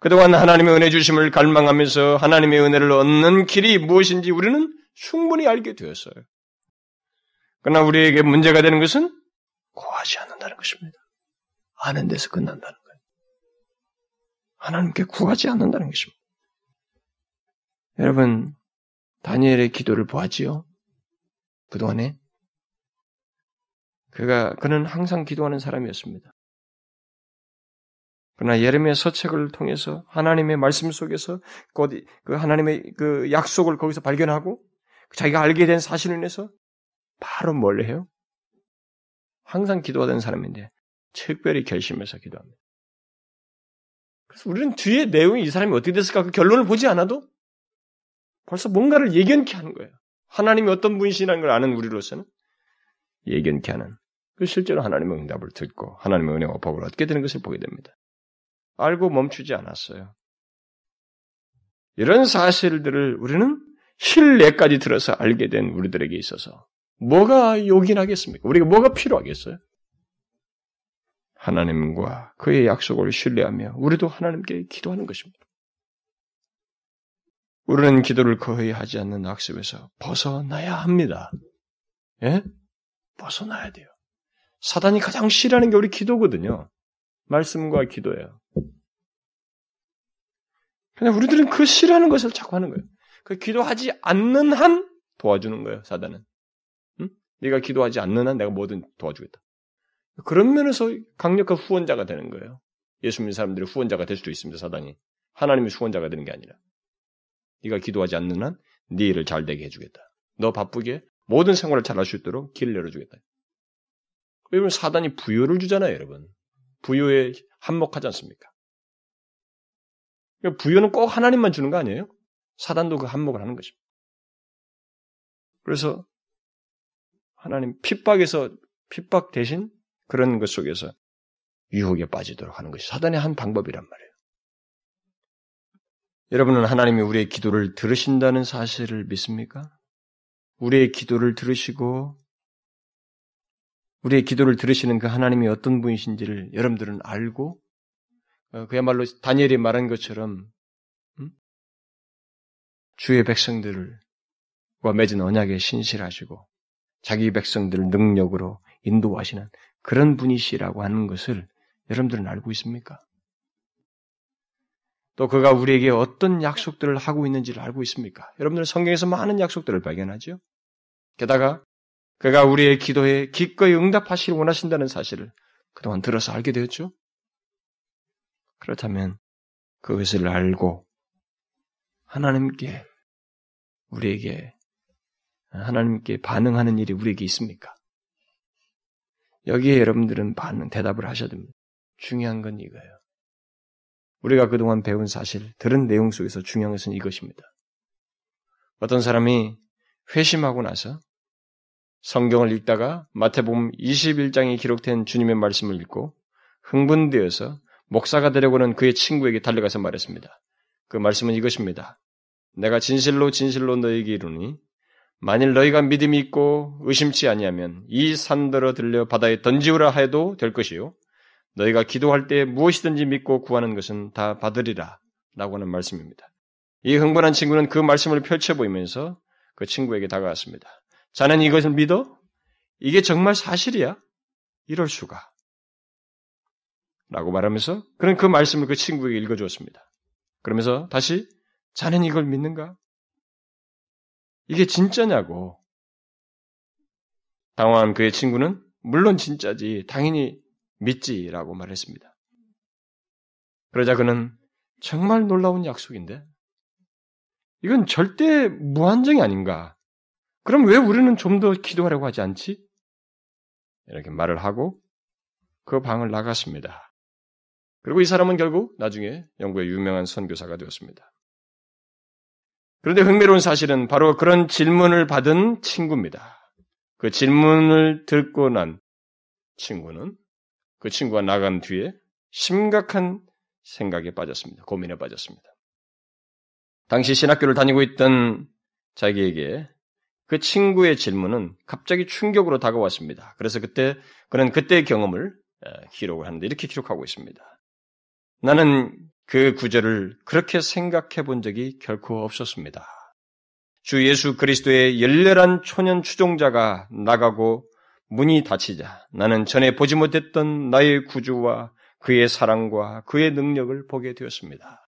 그동안 하나님의 은혜 주심을 갈망하면서 하나님의 은혜를 얻는 길이 무엇인지 우리는 충분히 알게 되었어요. 그러나 우리에게 문제가 되는 것은 구하지 않는다는 것입니다. 아는 데서 끝난다는 거예요. 하나님께 구하지 않는다는 것입니다. 여러분, 다니엘의 기도를 보았지요? 그동안에? 그가, 그는 항상 기도하는 사람이었습니다. 그러나 예레미야 서책을 통해서 하나님의 말씀 속에서 곧그 하나님의 그 약속을 거기서 발견하고 자기가 알게 된 사실을 인해서 바로 뭘 해요? 항상 기도하던 사람인데 특별히 결심해서 기도합니다. 그래서 우리는 뒤에 내용이 이 사람이 어떻게 됐을까 그 결론을 보지 않아도 벌써 뭔가를 예견케 하는 거예요. 하나님이 어떤 분이시라는 걸 아는 우리로서는 예견케 하는 그 실제로 하나님의 응답을 듣고 하나님의 은혜와 복을 얻게 되는 것을 보게 됩니다. 알고 멈추지 않았어요. 이런 사실들을 우리는 신뢰까지 들어서 알게 된 우리들에게 있어서 뭐가 요긴하겠습니까? 우리가 뭐가 필요하겠어요? 하나님과 그의 약속을 신뢰하며 우리도 하나님께 기도하는 것입니다. 우리는 기도를 거의 하지 않는 악습에서 벗어나야 합니다. 예? 벗어나야 돼요. 사단이 가장 싫어하는 게 우리 기도거든요. 말씀과 기도예요. 그냥 우리들은 그 싫어하는 것을 자꾸 하는 거예요. 그 기도하지 않는 한 도와주는 거예요, 사단은. 응? 네가 기도하지 않는 한 내가 뭐든 도와주겠다. 그런 면에서 강력한 후원자가 되는 거예요. 예수 믿는 사람들의 후원자가 될 수도 있습니다. 사단이 하나님의 후원자가 되는 게 아니라 네가 기도하지 않는 한 네 일을 잘 되게 해주겠다. 너 바쁘게 모든 생활을 잘 할 수 있도록 길을 열어주겠다. 여러분 사단이 부여를 주잖아요, 여러분. 부여에 한몫하지 않습니까? 부여는 꼭 하나님만 주는 거 아니에요? 사단도 그 한몫을 하는 거죠. 그래서 하나님 핍박에서 핍박 대신 그런 것 속에서 유혹에 빠지도록 하는 것이 사단의 한 방법이란 말이에요. 여러분은 하나님이 우리의 기도를 들으신다는 사실을 믿습니까? 우리의 기도를 들으시고 우리의 기도를 들으시는 그 하나님이 어떤 분이신지를 여러분들은 알고 어, 그야말로 다니엘이 말한 것처럼 음? 주의 백성들과 맺은 언약에 신실하시고 자기 백성들을 능력으로 인도하시는 그런 분이시라고 하는 것을 여러분들은 알고 있습니까? 또 그가 우리에게 어떤 약속들을 하고 있는지를 알고 있습니까? 여러분들은 성경에서 많은 약속들을 발견하죠. 게다가 그가 우리의 기도에 기꺼이 응답하시길 원하신다는 사실을 그동안 들어서 알게 되었죠. 그렇다면 그것을 알고 하나님께 우리에게 하나님께 반응하는 일이 우리에게 있습니까? 여기에 여러분들은 반응, 대답을 하셔야 됩니다. 중요한 건 이거예요. 우리가 그동안 배운 사실, 들은 내용 속에서 중요한 것은 이것입니다. 어떤 사람이 회심하고 나서 성경을 읽다가 마태복음 21장에 기록된 주님의 말씀을 읽고 흥분되어서 목사가 되려고는 그의 친구에게 달려가서 말했습니다. 그 말씀은 이것입니다. 내가 진실로 진실로 너에게 이르니 만일 너희가 믿음이 있고 의심치 아니하면 이 산더러 들려 바다에 던지우라 해도 될 것이요 너희가 기도할 때 무엇이든지 믿고 구하는 것은 다 받으리라. 라고 하는 말씀입니다. 이 흥분한 친구는 그 말씀을 펼쳐 보이면서 그 친구에게 다가왔습니다. 자넨 이것을 믿어? 이게 정말 사실이야? 이럴 수가. 라고 말하면서 그는 그 말씀을 그 친구에게 읽어주었습니다. 그러면서 다시 자넨 이걸 믿는가? 이게 진짜냐고. 당황한 그의 친구는 물론 진짜지 당연히 믿지라고 말했습니다. 그러자 그는 정말 놀라운 약속인데 이건 절대 무한정이 아닌가? 그럼 왜 우리는 좀 더 기도하려고 하지 않지? 이렇게 말을 하고 그 방을 나갔습니다. 그리고 이 사람은 결국 나중에 영국의 유명한 선교사가 되었습니다. 그런데 흥미로운 사실은 바로 그런 질문을 받은 친구입니다. 그 질문을 듣고 난 친구는 그 친구가 나간 뒤에 심각한 생각에 빠졌습니다. 고민에 빠졌습니다. 당시 신학교를 다니고 있던 자기에게 그 친구의 질문은 갑자기 충격으로 다가왔습니다. 그래서 그때 그는 그때의 경험을 기록을 하는데 이렇게 기록하고 있습니다. 나는 그 구절을 그렇게 생각해 본 적이 결코 없었습니다. 주 예수 그리스도의 열렬한 초년 추종자가 나가고 문이 닫히자 나는 전에 보지 못했던 나의 구주와 그의 사랑과 그의 능력을 보게 되었습니다.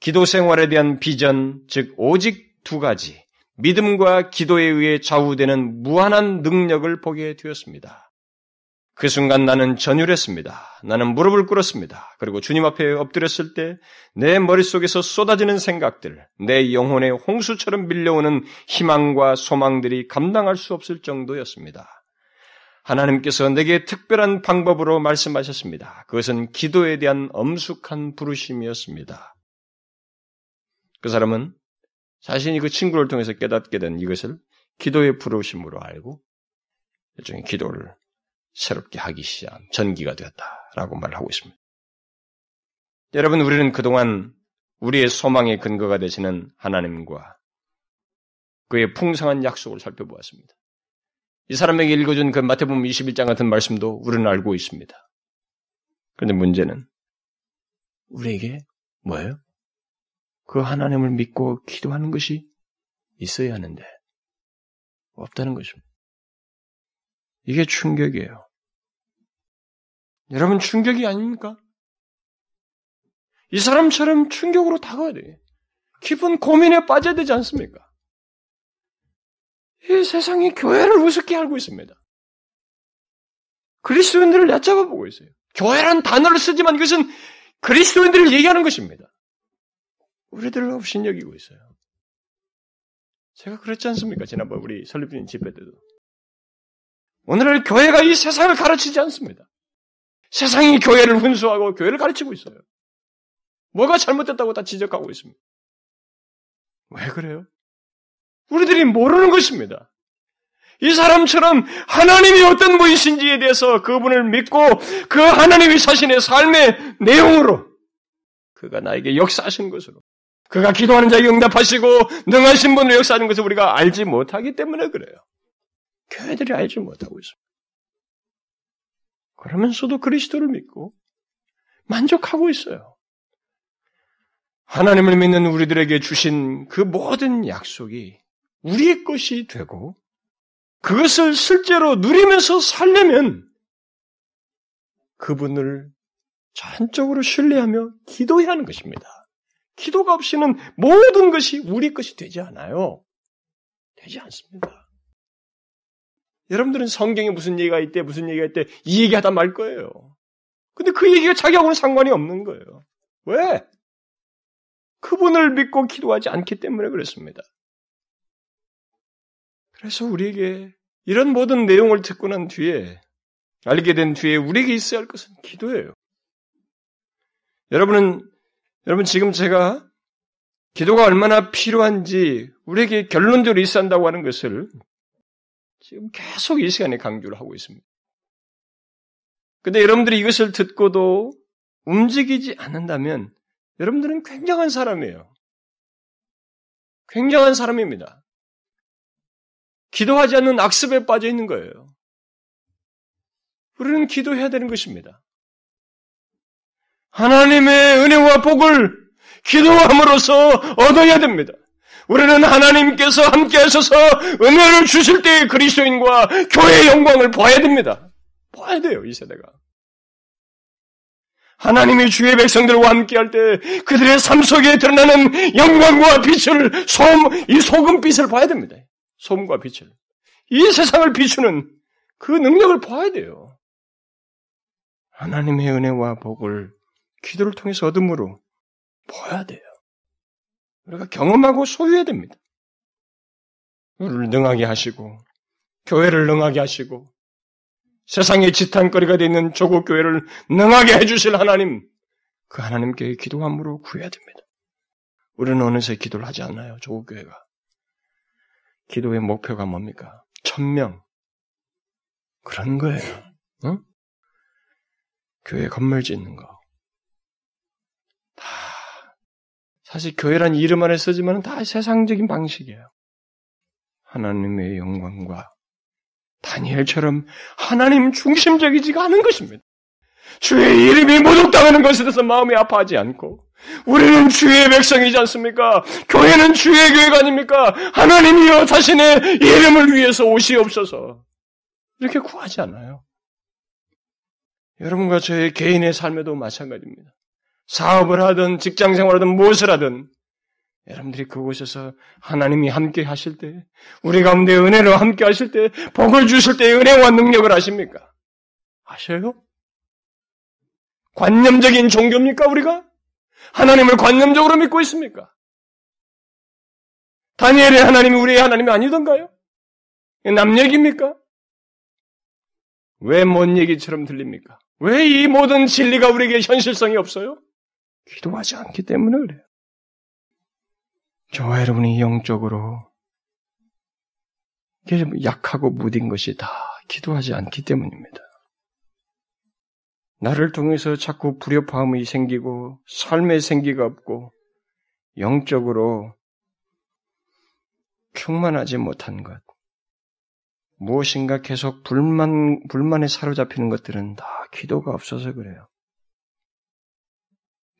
기도 생활에 대한 비전, 즉 오직 두 가지, 믿음과 기도에 의해 좌우되는 무한한 능력을 보게 되었습니다. 그 순간 나는 전율했습니다. 나는 무릎을 꿇었습니다. 그리고 주님 앞에 엎드렸을 때 내 머릿속에서 쏟아지는 생각들, 내 영혼의 홍수처럼 밀려오는 희망과 소망들이 감당할 수 없을 정도였습니다. 하나님께서 내게 특별한 방법으로 말씀하셨습니다. 그것은 기도에 대한 엄숙한 부르심이었습니다. 그 사람은 자신이 그 친구를 통해서 깨닫게 된 이것을 기도의 부르심으로 알고 일종의 기도를 새롭게 하기 시작한 전기가 되었다라고 말을 하고 있습니다. 여러분, 우리는 그동안 우리의 소망의 근거가 되시는 하나님과 그의 풍성한 약속을 살펴보았습니다. 이 사람에게 읽어준 그 마태복음 21장 같은 말씀도 우리는 알고 있습니다. 그런데 문제는 우리에게 뭐예요? 그 하나님을 믿고 기도하는 것이 있어야 하는데 없다는 것입니다. 이게 충격이에요. 여러분 충격이 아닙니까? 이 사람처럼 충격으로 다가와야 돼. 깊은 고민에 빠져야 되지 않습니까? 이 세상이 교회를 우습게 알고 있습니다. 그리스도인들을 얕잡아 보고 있어요. 교회란 단어를 쓰지만 이것은 그리스도인들을 얘기하는 것입니다. 우리들을 없인 여기고 있어요. 제가 그랬지 않습니까? 지난번 우리 설립주인 집회 때도. 오늘날 교회가 이 세상을 가르치지 않습니다. 세상이 교회를 훈수하고 교회를 가르치고 있어요. 뭐가 잘못됐다고 다 지적하고 있습니다. 왜 그래요? 우리들이 모르는 것입니다. 이 사람처럼 하나님이 어떤 분이신지에 대해서 그분을 믿고 그 하나님이 자신의 삶의 내용으로 그가 나에게 역사하신 것으로 그가 기도하는 자에게 응답하시고 능하신 분을 역사하는 것을 우리가 알지 못하기 때문에 그래요. 교회들이 알지 못하고 있습니다. 그러면서도 그리스도를 믿고 만족하고 있어요. 하나님을 믿는 우리들에게 주신 그 모든 약속이 우리의 것이 되고 그것을 실제로 누리면서 살려면 그분을 전적으로 신뢰하며 기도해야 하는 것입니다. 기도가 없이는 모든 것이 우리 것이 되지 않아요. 되지 않습니다. 여러분들은 성경에 무슨 얘기가 있대, 무슨 얘기가 있대, 이 얘기하다 말 거예요. 근데 그 얘기가 자기하고는 상관이 없는 거예요. 왜? 그분을 믿고 기도하지 않기 때문에 그렇습니다. 그래서 우리에게 이런 모든 내용을 듣고 난 뒤에, 알게 된 뒤에 우리에게 있어야 할 것은 기도예요. 여러분은, 여러분 지금 제가 기도가 얼마나 필요한지 우리에게 결론적으로 있어야 한다고 하는 것을 지금 계속 이 시간에 강조를 하고 있습니다. 근데 여러분들이 이것을 듣고도 움직이지 않는다면 여러분들은 굉장한 사람이에요. 굉장한 사람입니다. 기도하지 않는 악습에 빠져 있는 거예요. 우리는 기도해야 되는 것입니다. 하나님의 은혜와 복을 기도함으로써 얻어야 됩니다. 우리는 하나님께서 함께 하셔서 은혜를 주실 때의 그리스도인과 교회의 영광을 봐야 됩니다. 봐야 돼요, 이 세대가. 하나님이 주의 백성들과 함께 할 때 그들의 삶 속에 드러나는 영광과 빛을 소음, 이 소금빛을 봐야 됩니다. 소금과 빛을. 이 세상을 비추는 그 능력을 봐야 돼요. 하나님의 은혜와 복을 기도를 통해서 얻음으로 봐야 돼요. 우리가 경험하고 소유해야 됩니다. 우리를 능하게 하시고, 교회를 능하게 하시고, 세상의 지탄거리가 되어 있는 조국 교회를 능하게 해주실 하나님, 그 하나님께 기도함으로 구해야 됩니다. 우리는 어느새 기도를 하지 않나요, 조국 교회가? 기도의 목표가 뭡니까? 천명. 그런 거예요. 어? 교회 건물 짓는 거. 다 사실 교회란 이름 안에 쓰지만 다 세상적인 방식이에요. 하나님의 영광과 다니엘처럼 하나님 중심적이지가 않은 것입니다. 주의 이름이 모독당하는 것에 대해서 마음이 아파하지 않고 우리는 주의 백성이지 않습니까? 교회는 주의 교회가 아닙니까? 하나님이여 자신의 이름을 위해서 오시옵소서 이렇게 구하지 않아요. 여러분과 저의 개인의 삶에도 마찬가지입니다. 사업을 하든 직장 생활하든 무엇을 하든 여러분들이 그곳에서 하나님이 함께 하실 때, 우리 가운데 은혜로 함께 하실 때, 복을 주실 때 은혜와 능력을 아십니까? 아셔요? 관념적인 종교입니까, 우리가? 하나님을 관념적으로 믿고 있습니까? 다니엘의 하나님이 우리의 하나님이 아니던가요? 남 얘기입니까? 왜뭔 얘기처럼 들립니까? 왜 이 모든 진리가 우리에게 현실성이 없어요? 기도하지 않기 때문에 그래요. 저와 여러분이 영적으로 약하고 무딘 것이 다 기도하지 않기 때문입니다. 나를 통해서 자꾸 불협화음이 생기고 삶의 생기가 없고 영적으로 충만하지 못한 것, 무엇인가 계속 불만, 불만에 사로잡히는 것들은 다 기도가 없어서 그래요.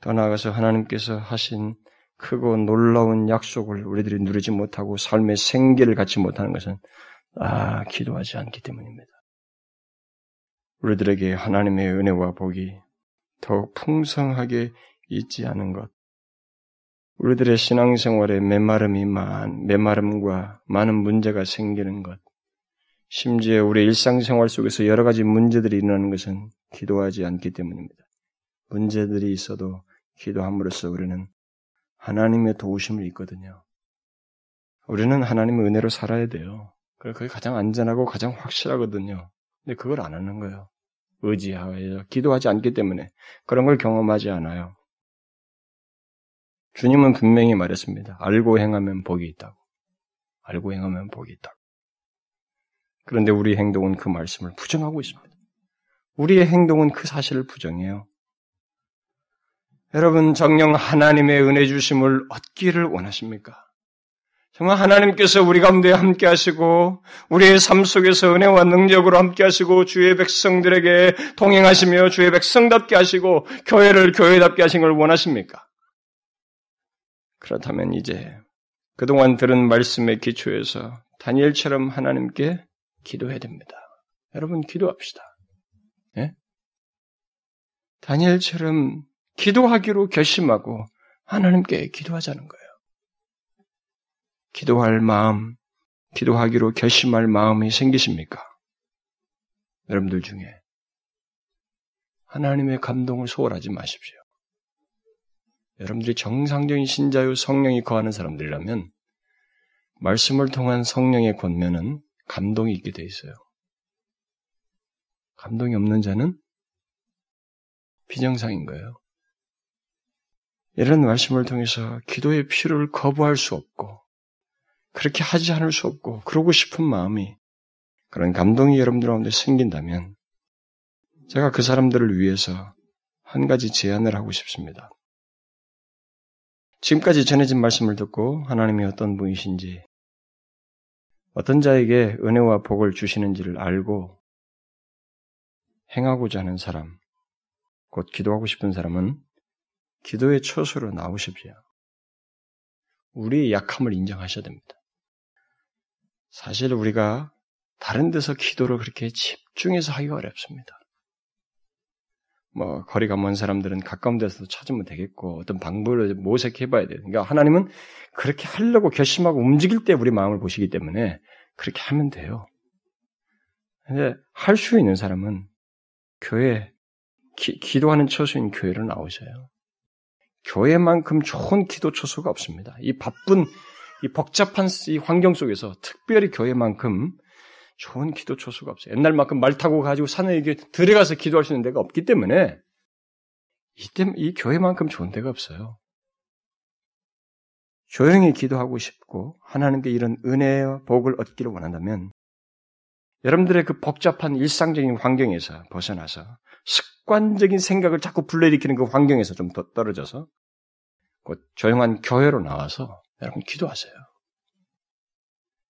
더 나아가서 하나님께서 하신 크고 놀라운 약속을 우리들이 누리지 못하고 삶의 생기를 갖지 못하는 것은 아, 기도하지 않기 때문입니다. 우리들에게 하나님의 은혜와 복이 더욱 풍성하게 있지 않은 것, 우리들의 신앙생활에 메마름이 많, 메마름과 많은 문제가 생기는 것, 심지어 우리 일상생활 속에서 여러 가지 문제들이 일어나는 것은 기도하지 않기 때문입니다. 문제들이 있어도 기도함으로써 우리는 하나님의 도우심을 있거든요. 우리는 하나님의 은혜로 살아야 돼요. 그게 가장 안전하고 가장 확실하거든요. 근데 그걸 안 하는 거예요. 의지하여 기도하지 않기 때문에 그런 걸 경험하지 않아요. 주님은 분명히 말했습니다. 알고 행하면 복이 있다고. 알고 행하면 복이 있다고. 그런데 우리 행동은 그 말씀을 부정하고 있습니다. 우리의 행동은 그 사실을 부정해요. 여러분, 정령 하나님의 은혜 주심을 얻기를 원하십니까? 정말 하나님께서 우리 가운데 함께 하시고, 우리의 삶 속에서 은혜와 능력으로 함께 하시고, 주의 백성들에게 동행하시며, 주의 백성답게 하시고, 교회를 교회답게 하신 걸 원하십니까? 그렇다면 이제, 그동안 들은 말씀의 기초에서 다니엘처럼 하나님께 기도해야 됩니다. 여러분, 기도합시다. 예? 다니엘처럼 기도하기로 결심하고 하나님께 기도하자는 거예요. 기도할 마음, 기도하기로 결심할 마음이 생기십니까? 여러분들 중에 하나님의 감동을 소홀하지 마십시오. 여러분들이 정상적인 신자유 성령이 거하는 사람들이라면 말씀을 통한 성령의 권면은 감동이 있게 돼 있어요. 감동이 없는 자는 비정상인 거예요. 이런 말씀을 통해서 기도의 필요를 거부할 수 없고 그렇게 하지 않을 수 없고 그러고 싶은 마음이 그런 감동이 여러분들 가운데 생긴다면 제가 그 사람들을 위해서 한 가지 제안을 하고 싶습니다. 지금까지 전해진 말씀을 듣고 하나님이 어떤 분이신지 어떤 자에게 은혜와 복을 주시는지를 알고 행하고자 하는 사람, 곧 기도하고 싶은 사람은 기도의 처소로 나오십시오. 우리의 약함을 인정하셔야 됩니다. 사실 우리가 다른 데서 기도를 그렇게 집중해서 하기가 어렵습니다. 뭐 거리가 먼 사람들은 가까운 데서도 찾으면 되겠고 어떤 방법을 모색해봐야 돼요. 그러니까 하나님은 그렇게 하려고 결심하고 움직일 때 우리 마음을 보시기 때문에 그렇게 하면 돼요. 근데 할 수 있는 사람은 교회 기, 기도하는 처소인 교회로 나오셔요. 교회만큼 좋은 기도 처소가 없습니다. 이 바쁜 이 복잡한 이 환경 속에서 특별히 교회만큼 좋은 기도 초수가 없어요. 옛날만큼 말 타고 가지고 산에 이게 들어가서 기도할 수 있는 데가 없기 때문에 이때 이 교회만큼 좋은 데가 없어요. 조용히 기도하고 싶고 하나님께 이런 은혜와 복을 얻기를 원한다면 여러분들의 그 복잡한 일상적인 환경에서 벗어나서 습관적인 생각을 자꾸 불러일으키는 그 환경에서 좀 더 떨어져서 곧 조용한 교회로 나와서 여러분 기도하세요.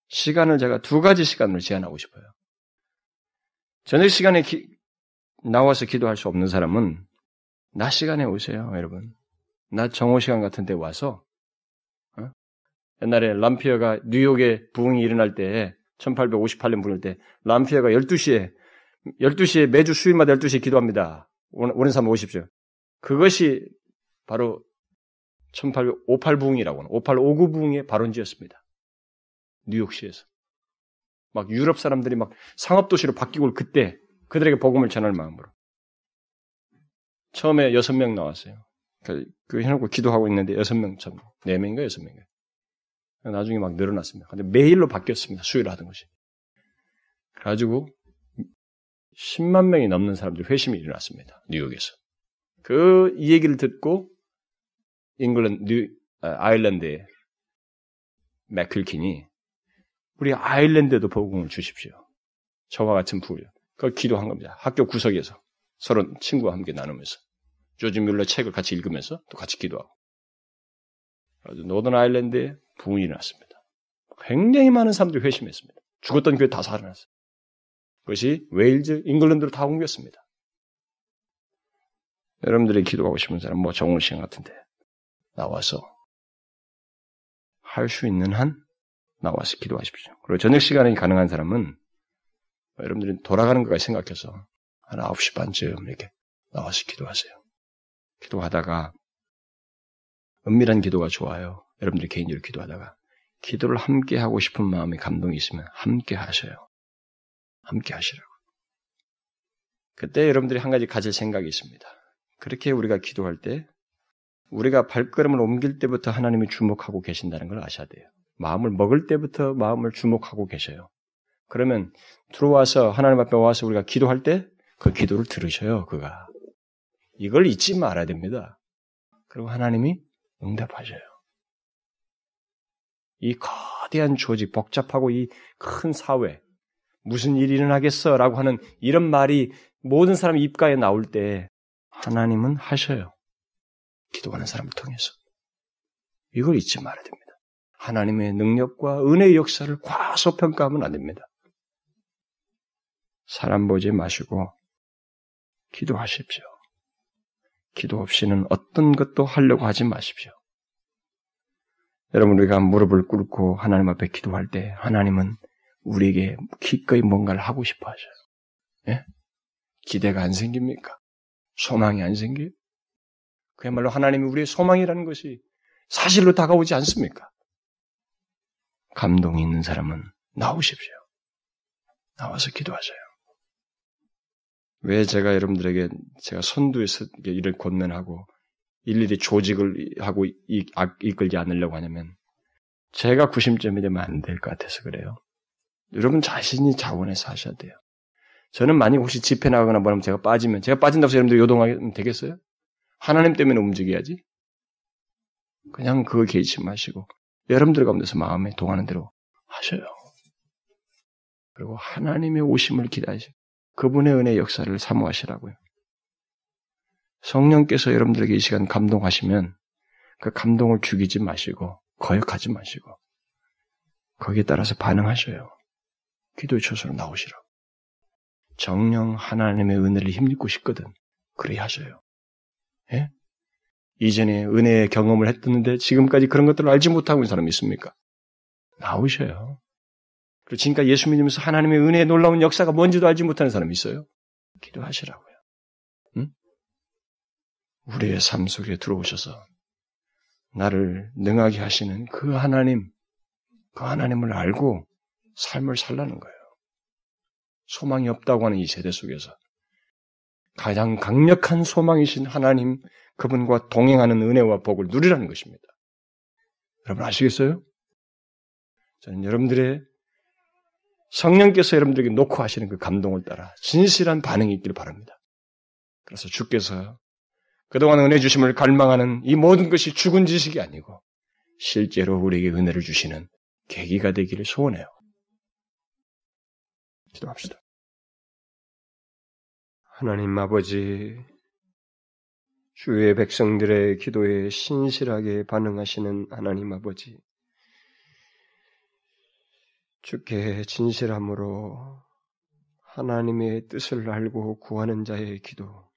시간을 제가 두 가지 시간으로 제한하고 싶어요. 저녁 시간에 기, 나와서 기도할 수 없는 사람은 낮 시간에 오세요, 여러분. 낮 정오 시간 같은 데 와서 어? 옛날에 람피어가 뉴욕에 부흥이 일어날 때 1858년 부흥할 때 람피어가 12시에 12시에 매주 수요일마다 12시에 기도합니다. 오는 사람 오십시오. 그것이 바로 1858 부흥이라고 하는 5859 부흥의 발원지였습니다. 뉴욕시에서. 막 유럽 사람들이 막 상업도시로 바뀌고 그때 그들에게 복음을 전할 마음으로. 처음에 여섯 명 나왔어요. 그, 그 해놓고 기도하고 있는데 여섯 명 참, 네 명인가 여섯 명인가. 나중에 막 늘어났습니다. 근데 매일로 바뀌었습니다. 수요일 하던 것이. 그래가지고 10만 명이 넘는 사람들이 회심이 일어났습니다. 뉴욕에서. 그 이 얘기를 듣고 잉글랜드, 뉴, 아, 아일랜드의 맥퀼킨이 우리 아일랜드에도 복음을 주십시오. 저와 같은 부류. 그걸 기도한 겁니다. 학교 구석에서 서로 친구와 함께 나누면서 조지 뮬러 책을 같이 읽으면서 또 같이 기도하고 아주 노던 아일랜드에 부흥이 일어났습니다. 굉장히 많은 사람들이 회심했습니다. 죽었던 교회 다 살아났어요. 그것이 웨일즈, 잉글랜드로 다 옮겼습니다. 여러분들이 기도하고 싶은 사람, 뭐 정훈 시간 같은데 나와서 할 수 있는 한 나와서 기도하십시오. 그리고 저녁 시간이 가능한 사람은 여러분들이 돌아가는 것까지 생각해서 한 9시 반쯤 이렇게 나와서 기도하세요. 기도하다가 은밀한 기도가 좋아요. 여러분들이 개인적으로 기도하다가 기도를 함께 하고 싶은 마음의 감동이 있으면 함께 하셔요. 함께 하시라고. 그때 여러분들이 한 가지 가질 생각이 있습니다. 그렇게 우리가 기도할 때 우리가 발걸음을 옮길 때부터 하나님이 주목하고 계신다는 걸 아셔야 돼요. 마음을 먹을 때부터 마음을 주목하고 계셔요. 그러면 들어와서 하나님 앞에 와서 우리가 기도할 때 그 기도를 들으셔요. 그가 이걸 잊지 말아야 됩니다. 그리고 하나님이 응답하셔요. 이 거대한 조직, 복잡하고 이 큰 사회, 무슨 일이 일어나겠어? 라고 하는 이런 말이 모든 사람 입가에 나올 때 하나님은 하셔요. 기도하는 사람을 통해서. 이걸 잊지 말아야 됩니다. 하나님의 능력과 은혜의 역사를 과소평가하면 안 됩니다. 사람 보지 마시고 기도하십시오. 기도 없이는 어떤 것도 하려고 하지 마십시오. 여러분 우리가 무릎을 꿇고 하나님 앞에 기도할 때 하나님은 우리에게 기꺼이 뭔가를 하고 싶어 하셔요. 예? 기대가 안 생깁니까? 소망이 안 생겨요? 그야말로 하나님이 우리의 소망이라는 것이 사실로 다가오지 않습니까? 감동이 있는 사람은 나오십시오. 나와서 기도하세요. 왜 제가 여러분들에게 제가 선두에서 이를 권면하고 일일이 조직을 하고 이끌지 않으려고 하냐면 제가 구심점이 되면 안 될 것 같아서 그래요. 여러분 자신이 자원해서 하셔야 돼요. 저는 만약 혹시 집회 나가거나 뭐하면 제가 빠지면 제가 빠진다고 해서 여러분들이 요동하면 되겠어요? 하나님 때문에 움직여야지. 그냥 그거 개의치 마시고 여러분들 가운데서 마음에 동하는 대로 하셔요. 그리고 하나님의 오심을 기다리시고 그분의 은혜 역사를 사모하시라고요. 성령께서 여러분들에게 이 시간 감동하시면 그 감동을 죽이지 마시고 거역하지 마시고 거기에 따라서 반응하셔요. 기도의 초소로 나오시라고. 정령 하나님의 은혜를 힘입고 싶거든. 그래 하셔요. 예? 이전에 은혜의 경험을 했었는데 지금까지 그런 것들을 알지 못하고 있는 사람이 있습니까? 나오셔요. 그리고 지금까지 예수 믿으면서 하나님의 은혜의 놀라운 역사가 뭔지도 알지 못하는 사람이 있어요. 기도하시라고요. 응? 우리의 삶 속에 들어오셔서 나를 능하게 하시는 그 하나님, 그 하나님을 알고 삶을 살라는 거예요. 소망이 없다고 하는 이 세대 속에서 가장 강력한 소망이신 하나님, 그분과 동행하는 은혜와 복을 누리라는 것입니다. 여러분 아시겠어요? 저는 여러분들의 성령께서 여러분들에게 놓고 하시는 그 감동을 따라 진실한 반응이 있기를 바랍니다. 그래서 주께서 그동안 은혜 주심을 갈망하는 이 모든 것이 죽은 지식이 아니고 실제로 우리에게 은혜를 주시는 계기가 되기를 소원해요. 기도합시다. 하나님 아버지, 주의 백성들의 기도에 신실하게 반응하시는 하나님 아버지, 주께 진실함으로 하나님의 뜻을 알고 구하는 자의 기도,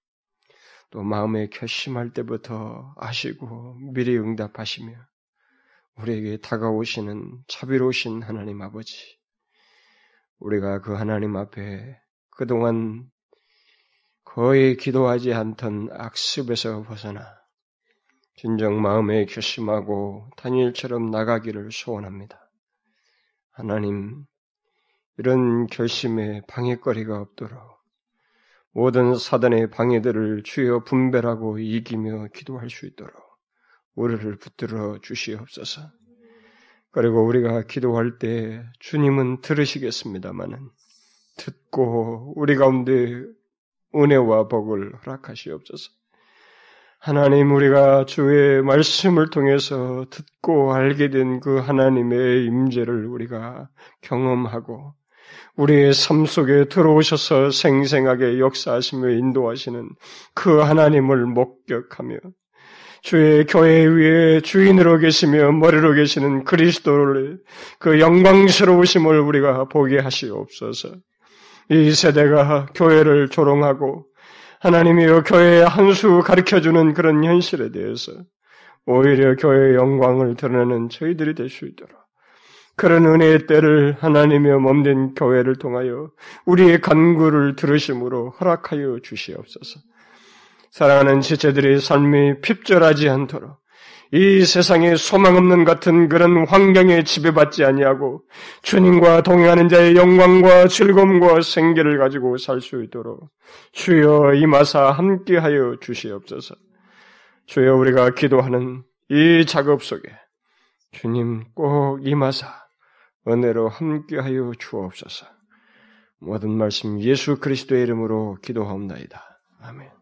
또 마음에 결심할 때부터 아시고 미리 응답하시며 우리에게 다가오시는 자비로우신 하나님 아버지, 우리가 그 하나님 앞에 그동안 거의 기도하지 않던 악습에서 벗어나 진정 마음에 결심하고 다니엘처럼 나가기를 소원합니다. 하나님, 이런 결심에 방해거리가 없도록 모든 사단의 방해들을 주여 분별하고 이기며 기도할 수 있도록 우리를 붙들어 주시옵소서. 그리고 우리가 기도할 때 주님은 들으시겠습니다마는 듣고 우리 가운데 은혜와 복을 허락하시옵소서. 하나님 우리가 주의 말씀을 통해서 듣고 알게 된 그 하나님의 임재를 우리가 경험하고 우리의 삶 속에 들어오셔서 생생하게 역사하시며 인도하시는 그 하나님을 목격하며 주의 교회 위에 주인으로 계시며 머리로 계시는 그리스도를 그 영광스러우심을 우리가 보게 하시옵소서. 이 세대가 교회를 조롱하고 하나님이여 교회의 한 수 가르쳐주는 그런 현실에 대해서 오히려 교회의 영광을 드러내는 저희들이 될 수 있도록 그런 은혜의 때를 하나님의 몸된 교회를 통하여 우리의 간구를 들으심으로 허락하여 주시옵소서. 사랑하는 지체들의 삶이 핍절하지 않도록 이 세상에 소망 없는 같은 그런 환경에 지배받지 아니하고 주님과 동행하는 자의 영광과 즐거움과 생계를 가지고 살 수 있도록 주여 이마사 함께하여 주시옵소서. 주여 우리가 기도하는 이 작업 속에 주님 꼭 임하사 은혜로 함께하여 주옵소서. 모든 말씀 예수 그리스도의 이름으로 기도하옵나이다. 아멘.